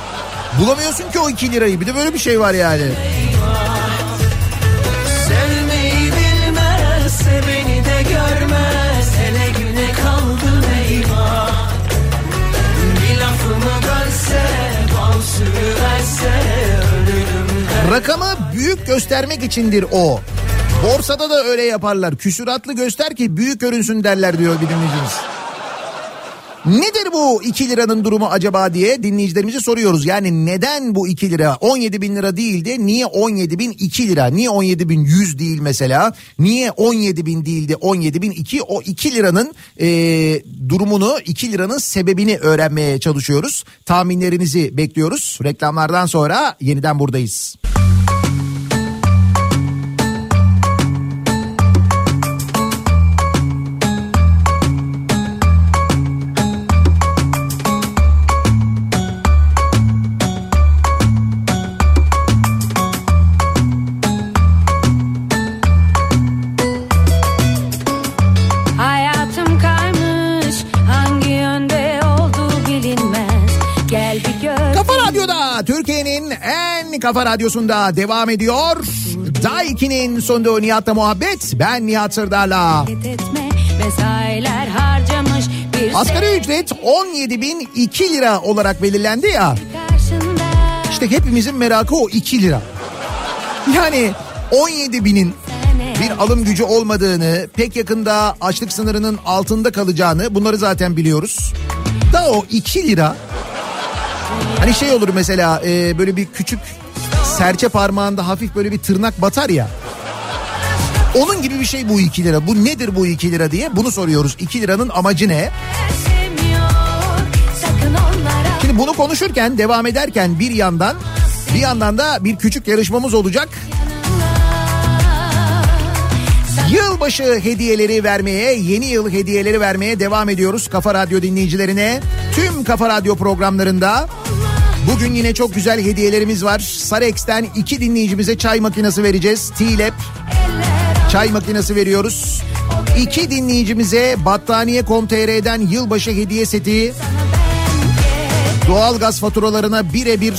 Bulamıyorsun ki o 2 lirayı. Bir de böyle bir şey var yani. Sevmeyi Rakamı büyük göstermek içindir o. Borsada da öyle yaparlar. Küsuratlı göster ki büyük görünsün derler diyor bir dinleyicimiz. Nedir bu 2 liranın durumu acaba diye dinleyicilerimize soruyoruz. Yani neden bu 2 lira 17 bin lira değil de niye 17 bin 2 lira? Niye 17 bin 100 değil mesela? Niye 17 bin değil de 17 bin 2? O 2 liranın e, durumunu 2 liranın sebebini öğrenmeye çalışıyoruz. Tahminlerinizi bekliyoruz. Reklamlardan sonra yeniden buradayız. Kafa radyosunda devam ediyor. Daiki'nin sunduğu Nihat'la muhabbet. Ben Nihat Sırdar'la. Asgari ücret 17.002 lira olarak belirlendi ya. İşte hepimizin merakı o 2 lira. Yani 17 binin bir alım gücü olmadığını, pek yakında açlık sınırının altında kalacağını bunları zaten biliyoruz. Da o 2 lira hani şey olur mesela e, böyle bir küçük serçe parmağında hafif böyle bir tırnak batar ya. Onun gibi bir şey bu 2 lira. Bu nedir bu 2 lira diye bunu soruyoruz. 2 liranın amacı ne? Şimdi bunu konuşurken devam ederken bir yandan bir yandan da bir küçük yarışmamız olacak. Yılbaşı hediyeleri vermeye, yeni yıl hediyeleri vermeye devam ediyoruz Kafa Radyo dinleyicilerine. Tüm Kafa Radyo programlarında bugün yine çok güzel hediyelerimiz var. Sarex'ten iki dinleyicimize çay makinesi vereceğiz. T-Lab çay makinesi veriyoruz. İki dinleyicimize battaniye.com.tr'den yılbaşı hediye seti doğalgaz faturalarına birebir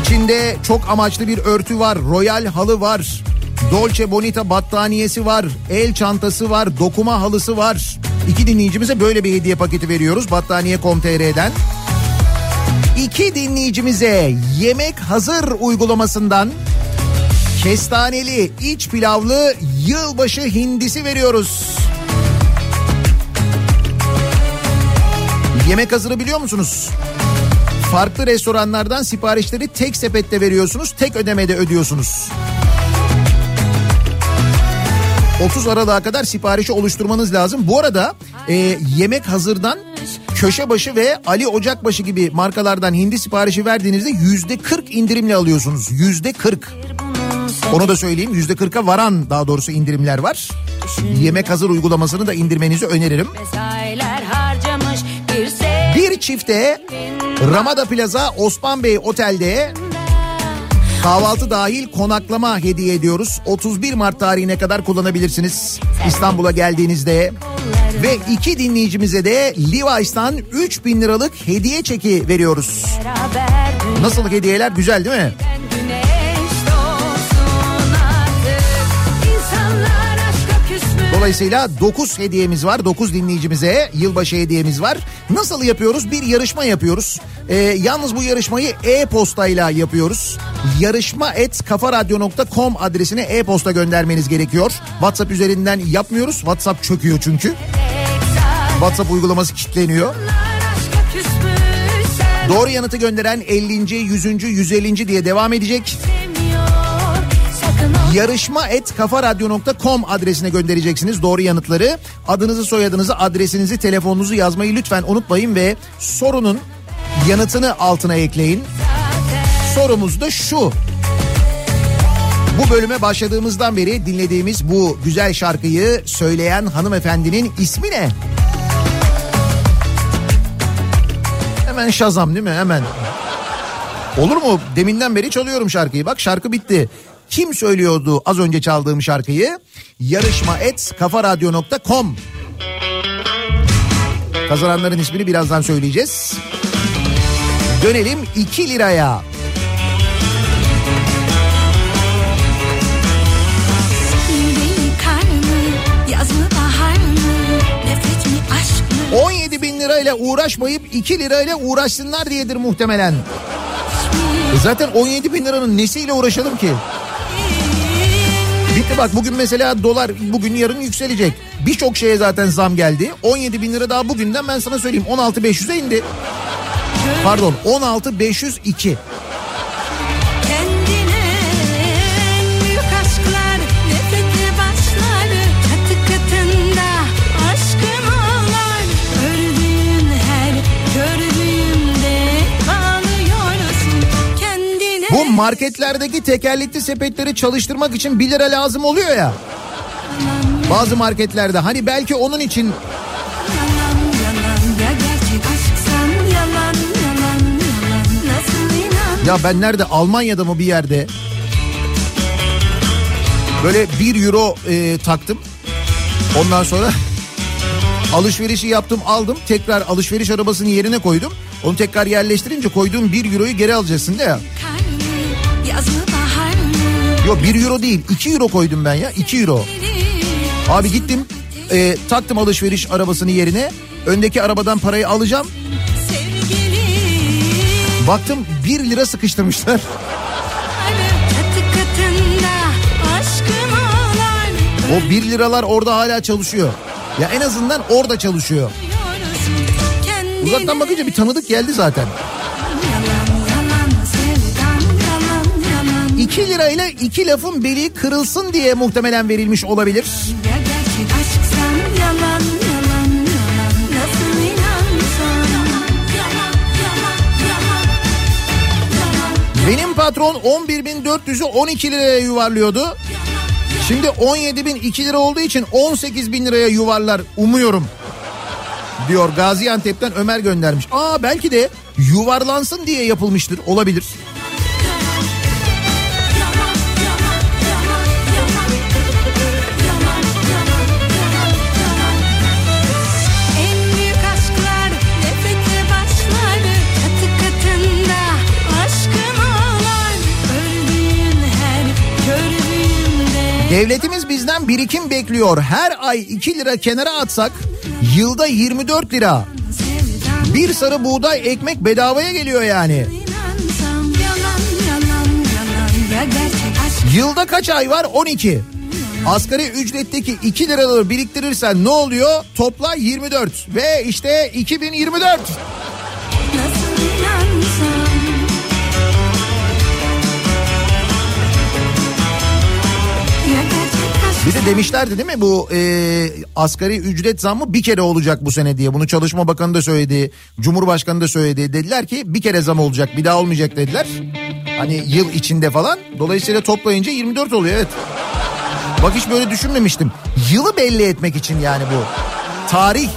içinde çok amaçlı bir örtü var, royal halı var, Dolce Bonita battaniyesi var, el çantası var, dokuma halısı var. İki dinleyicimize böyle bir hediye paketi veriyoruz battaniye.com.tr'den. İki dinleyicimize yemek hazır uygulamasından kestaneli iç pilavlı yılbaşı hindisi veriyoruz. Yemek hazırı biliyor musunuz? Farklı restoranlardan siparişleri tek sepette veriyorsunuz, tek ödemede ödüyorsunuz. 30 Aralık'a kadar siparişi oluşturmanız lazım. Bu arada e, yemek hazırdan Köşebaşı ve Ali Ocakbaşı gibi markalardan hindi siparişi verdiğinizde yüzde 40 indirimle alıyorsunuz. Yüzde 40. Onu da söyleyeyim yüzde 40'a varan daha doğrusu indirimler var. Yemek hazır uygulamasını da indirmenizi öneririm. Bir çifte Ramada Plaza Osman Bey Otel'de kahvaltı dahil konaklama hediye ediyoruz. 31 Mart tarihine kadar kullanabilirsiniz İstanbul'a geldiğinizde. Ve iki dinleyicimize de Levi's'tan 3000 liralık hediye çeki veriyoruz. Nasıl hediyeler güzel değil mi? Dolayısıyla 9 hediyemiz var. 9 dinleyicimize yılbaşı hediyemiz var. Nasıl yapıyoruz? Bir yarışma yapıyoruz. Ee, yalnız bu yarışmayı e-postayla yapıyoruz. Yarışma et kafaradyo.com adresine e-posta göndermeniz gerekiyor. WhatsApp üzerinden yapmıyoruz. WhatsApp çöküyor çünkü. WhatsApp uygulaması kilitleniyor. Doğru yanıtı gönderen 50. 100. 150. diye devam edecek. Yarışma et kafaradyo.com adresine göndereceksiniz doğru yanıtları. Adınızı, soyadınızı, adresinizi, telefonunuzu yazmayı lütfen unutmayın ve sorunun yanıtını altına ekleyin. Sorumuz da şu. Bu bölüme başladığımızdan beri dinlediğimiz bu güzel şarkıyı söyleyen hanımefendinin ismi ne? Hemen şazam değil mi? Hemen. Olur mu? Deminden beri çalıyorum şarkıyı. Bak şarkı bitti. Kim söylüyordu az önce çaldığım şarkıyı? Yarışma et kafaradyo.com Kazananların ismini birazdan söyleyeceğiz. Dönelim 2 liraya. Lirayla uğraşmayıp 2 lirayla uğraşsınlar diyedir muhtemelen. E Zaten 17 bin liranın nesiyle uğraşalım ki? Bitti bak bugün mesela dolar bugün yarın yükselecek. Birçok şeye zaten zam geldi. 17 bin lira daha bugünden ben sana söyleyeyim 16.500'e indi. Pardon 16.502. marketlerdeki tekerlekli sepetleri çalıştırmak için 1 lira lazım oluyor ya. Bazı marketlerde hani belki onun için Ya ben nerede Almanya'da mı bir yerde böyle 1 euro e, taktım. Ondan sonra alışverişi yaptım aldım. Tekrar alışveriş arabasının yerine koydum. Onu tekrar yerleştirince koyduğum 1 euroyu geri alacaksın de ya. Yok 1 euro değil 2 euro koydum ben ya 2 euro. Abi gittim e, taktım alışveriş arabasının yerine. Öndeki arabadan parayı alacağım. Baktım 1 lira sıkıştırmışlar. O 1 liralar orada hala çalışıyor. Ya en azından orada çalışıyor. Uzaktan bakınca bir tanıdık geldi zaten. 2 lirayla iki lafın beli kırılsın diye muhtemelen verilmiş olabilir. Ya gerçek aşksan yalan yalan yalan Nasıl inansan Yalan yalan yalan Benim patron 11.400'ü 12 liraya yuvarlıyordu. Şimdi 17.002 lira olduğu için 18.000 liraya yuvarlar umuyorum. Diyor Gaziantep'ten Ömer göndermiş. Aa belki de yuvarlansın diye yapılmıştır olabilir. Devletimiz bizden birikim bekliyor. Her ay 2 lira kenara atsak yılda 24 lira. Bir sarı buğday ekmek bedavaya geliyor yani. Yılda kaç ay var? 12. Asgari ücretteki 2 liraları biriktirirsen ne oluyor? Topla 24 ve işte 2024. de demişlerdi değil mi bu e, asgari ücret zammı bir kere olacak bu sene diye. Bunu Çalışma Bakanı da söyledi, Cumhurbaşkanı da söyledi. Dediler ki bir kere zam olacak bir daha olmayacak dediler. Hani yıl içinde falan. Dolayısıyla toplayınca 24 oluyor evet. Bak hiç böyle düşünmemiştim. Yılı belli etmek için yani bu. Tarih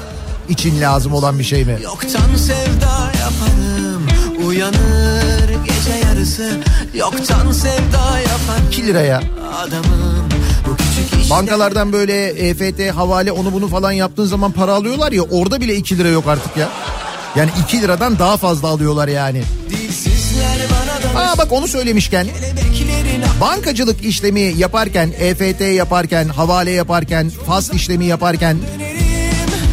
için lazım olan bir şey mi? Yoktan sevda yaparım Uyanır gece yarısı Yoktan sevda yaparım 2 liraya. Adamım bu küçük iş Bankalardan böyle EFT, havale onu bunu falan yaptığın zaman para alıyorlar ya orada bile 2 lira yok artık ya. Yani 2 liradan daha fazla alıyorlar yani. Aa bak onu söylemişken bankacılık işlemi yaparken EFT yaparken havale yaparken fas işlemi yaparken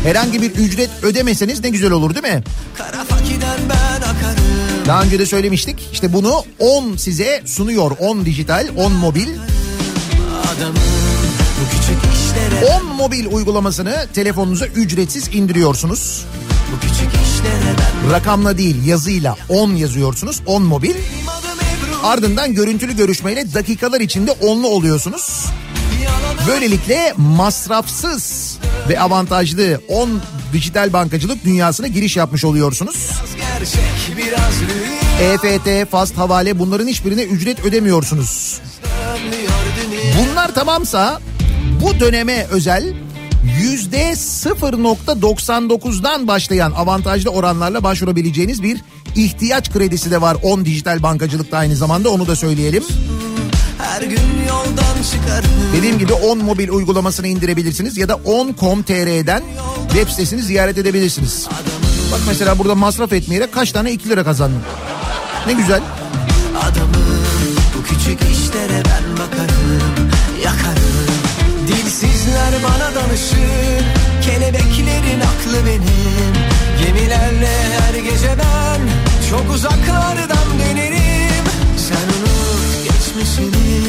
herhangi bir ücret ödemeseniz ne güzel olur değil mi? Daha önce de söylemiştik. İşte bunu 10 size sunuyor. 10 dijital, 10 mobil. Adamım işlere 10 mobil uygulamasını telefonunuza ücretsiz indiriyorsunuz. Bu küçük işlere ben Rakamla değil yazıyla 10 yazıyorsunuz. 10 mobil. Ardından görüntülü görüşmeyle dakikalar içinde onlu oluyorsunuz. Böylelikle masrafsız ve avantajlı 10 dijital bankacılık dünyasına giriş yapmış oluyorsunuz. gerçek biraz EFT, Fast Havale bunların hiçbirine ücret ödemiyorsunuz. Bunlar tamamsa bu döneme özel yüzde 0.99'dan başlayan avantajlı oranlarla başvurabileceğiniz bir ihtiyaç kredisi de var 10 dijital bankacılıkta aynı zamanda onu da söyleyelim. Her gün yoldan çıkarım Dediğim gibi 10 mobil uygulamasını indirebilirsiniz ya da 10.com.tr'den web sitesini ziyaret edebilirsiniz. Bak mesela burada masraf etmeyerek kaç tane 2 lira kazandın. Ne güzel. Danışır Kelebeklerin aklı benim. Gemilerle her gece ben Çok uzaklardan dönerim. Sen unut geçmişini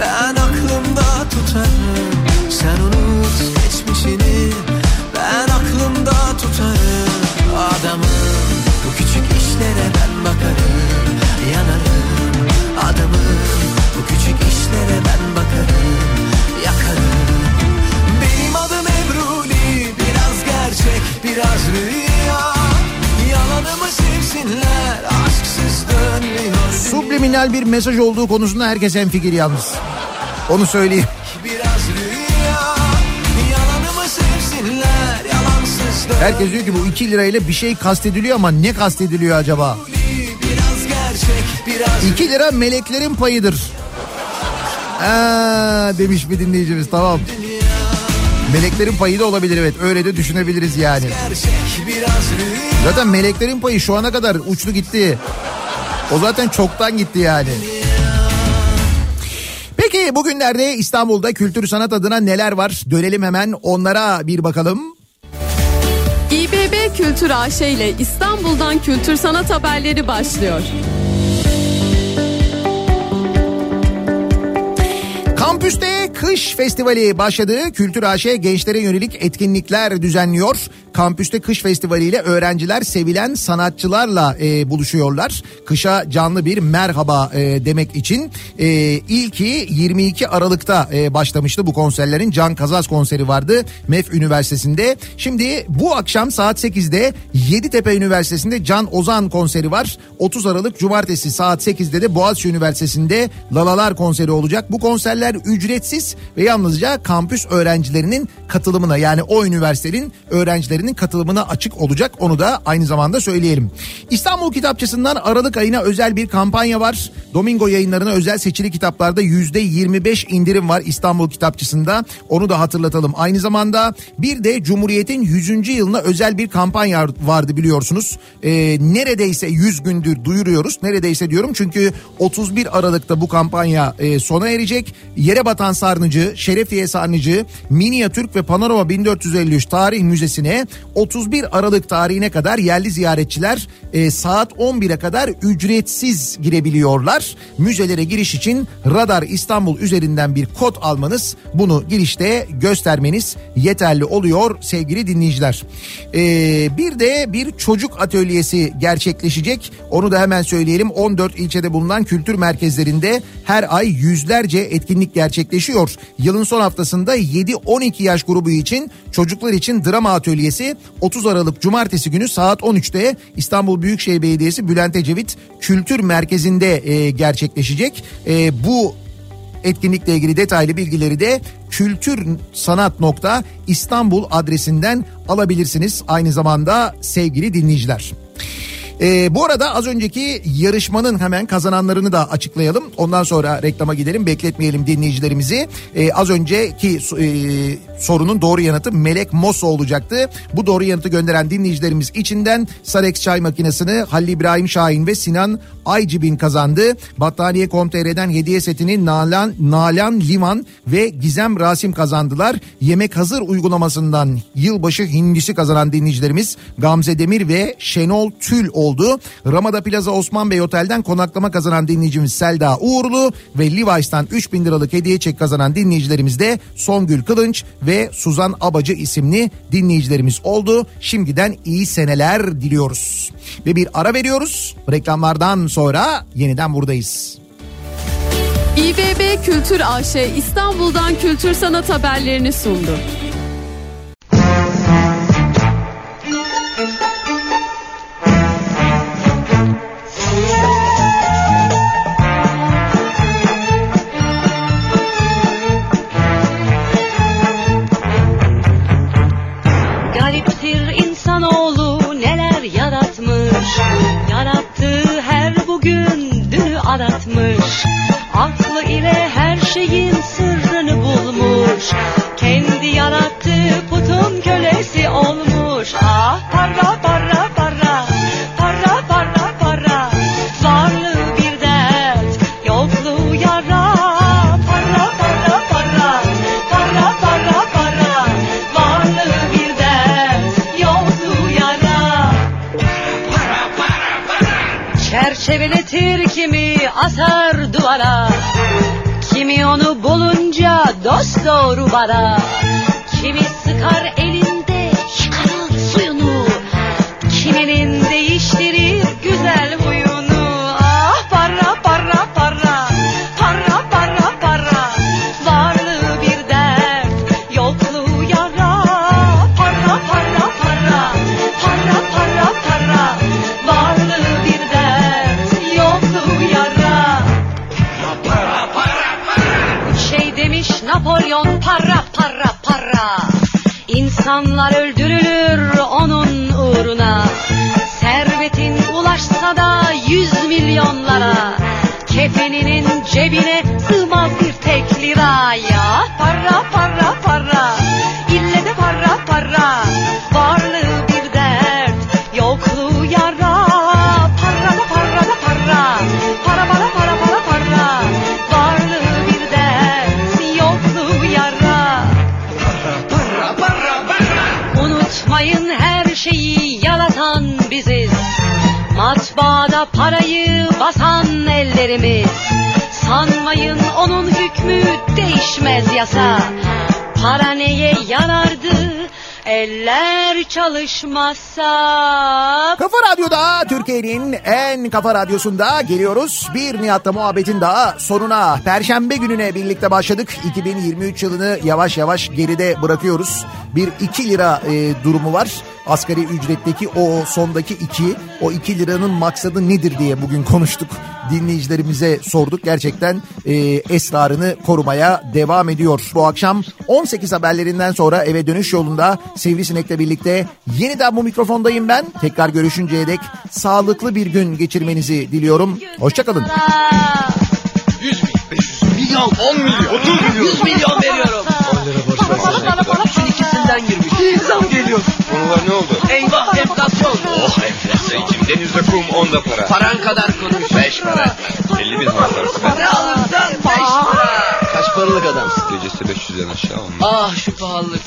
Ben aklımda tutarım. Sen unut geçmişini Ben aklımda tutarım Subliminal bir mesaj olduğu konusunda herkes hemfikir yalnız. Onu söyleyeyim. Herkes diyor ki bu 2 lirayla bir şey kastediliyor ama ne kastediliyor acaba? Biraz gerçek biraz 2 lira meleklerin payıdır. Aa, demiş bir dinleyicimiz tamam. Meleklerin payı da olabilir evet öyle de düşünebiliriz yani. Zaten meleklerin payı şu ana kadar uçtu gitti. O zaten çoktan gitti yani. Peki bugünlerde İstanbul'da kültür sanat adına neler var? Dönelim hemen onlara bir bakalım. İBB Kültür AŞ ile İstanbul'dan kültür sanat haberleri başlıyor. Kampüste Kış Festivali başladı. Kültür AŞ gençlere yönelik etkinlikler düzenliyor. Kampüste Kış Festivali ile öğrenciler sevilen sanatçılarla e, buluşuyorlar. Kışa canlı bir merhaba e, demek için. E, ilki 22 Aralık'ta e, başlamıştı bu konserlerin. Can Kazaz konseri vardı MEF Üniversitesi'nde. Şimdi bu akşam saat 8'de Yeditepe Üniversitesi'nde Can Ozan konseri var. 30 Aralık Cumartesi saat 8'de de Boğaziçi Üniversitesi'nde Lalalar konseri olacak. Bu konserler ücretsiz ve yalnızca kampüs öğrencilerinin katılımına yani o üniversitenin öğrencilerinin katılımına açık olacak. Onu da aynı zamanda söyleyelim. İstanbul Kitapçısı'ndan Aralık ayına özel bir kampanya var. Domingo yayınlarına özel seçili kitaplarda %25 indirim var İstanbul Kitapçısı'nda. Onu da hatırlatalım. Aynı zamanda bir de Cumhuriyet'in 100. yılına özel bir kampanya vardı biliyorsunuz. Ee, neredeyse 100 gündür duyuruyoruz. Neredeyse diyorum çünkü 31 Aralık'ta bu kampanya e, sona erecek. Yere batan sarnıcı, Şerefiye sarnıcı, Minyatürk ve Panorama 1453 Tarih Müzesi'ne 31 Aralık tarihine kadar yerli ziyaretçiler e, saat 11'e kadar ücretsiz girebiliyorlar. Müzelere giriş için Radar İstanbul üzerinden bir kod almanız bunu girişte göstermeniz yeterli oluyor sevgili dinleyiciler. E, bir de bir çocuk atölyesi gerçekleşecek. Onu da hemen söyleyelim. 14 ilçede bulunan kültür merkezlerinde her ay yüzlerce etkinlik gerçekleşiyor. Yılın son haftasında 7-12 yaş grubu için çocuklar için drama atölyesi 30 Aralık Cumartesi günü saat 13'te İstanbul Büyükşehir Belediyesi Bülent Ecevit Kültür Merkezi'nde e, gerçekleşecek. E, bu etkinlikle ilgili detaylı bilgileri de kültür sanat İstanbul adresinden alabilirsiniz aynı zamanda sevgili dinleyiciler. Ee, bu arada az önceki yarışmanın hemen kazananlarını da açıklayalım. Ondan sonra reklama gidelim. Bekletmeyelim dinleyicilerimizi. Ee, az önceki e, sorunun doğru yanıtı Melek Mosso olacaktı. Bu doğru yanıtı gönderen dinleyicilerimiz içinden Sarex çay makinesini Halil İbrahim Şahin ve Sinan Aycibin kazandı. Battaniye.com.tr'den hediye setini Nalan, Nalan Liman ve Gizem Rasim kazandılar. Yemek hazır uygulamasından yılbaşı hindisi kazanan dinleyicilerimiz Gamze Demir ve Şenol Tül oldu. Ramada Plaza Osman Bey Otel'den konaklama kazanan dinleyicimiz Selda Uğurlu ve Levi's'tan 3000 liralık hediye çek kazanan dinleyicilerimiz de Songül Kılınç ve Suzan Abacı isimli dinleyicilerimiz oldu. Şimdiden iyi seneler diliyoruz. Ve bir ara veriyoruz. Reklamlardan sonra yeniden buradayız. İBB Kültür AŞ İstanbul'dan kültür sanat haberlerini sundu. Dünü aratmış Aklı ile her şeyin sırrını bulmuş. Kendi yarattığı putun kölesi olmuş. Ah para para Çerçeveletir kimi asar duvara Kimi onu bulunca dost doğru bara Kimi sıkar elinde çıkarır suyunu Kiminin İnsanlar öldürülür onun uğruna. Servetin ulaşsa da yüz milyonlara. Kefeninin cebine sığmaz bir tek lira. Ya Para para para. İlle de para para Parayı basan ellerimiz Sanmayın onun hükmü değişmez yasa Para neye yarardı eller çalışmazsa Kafa Radyo'da Türkiye'nin en kafa radyosunda geliyoruz. Bir Nihat'la muhabbetin daha sonuna. Perşembe gününe birlikte başladık. 2023 yılını yavaş yavaş geride bırakıyoruz. Bir 2 lira e, durumu var. Asgari ücretteki o sondaki 2, o 2 liranın maksadı nedir diye bugün konuştuk. Dinleyicilerimize sorduk. Gerçekten e, esrarını korumaya devam ediyor. Bu akşam 18 haberlerinden sonra eve dönüş yolunda Sivrisinek'le birlikte yeniden bu mikrofondayım ben. Tekrar görüşünceye dek sağlıklı bir gün geçirmenizi diliyorum. Hoşçakalın. 100 milyon, 500 milyon, 10 milyon, 30 milyon, 100 milyon veriyorum. 10 lira borç versene. Bana bana bana üçün ikisinden girmiş. Geliyor. Konular ne oldu? Eyvah enflasyon. Oh enflasyon içim. Denizde kum onda para. Paran kadar konuş. 5 para. 50 bin ben. Ne alırsan 5 para. Kaç paralık adamsın? Gecesi 500'den aşağı olmaz. Ah şu pahalılık.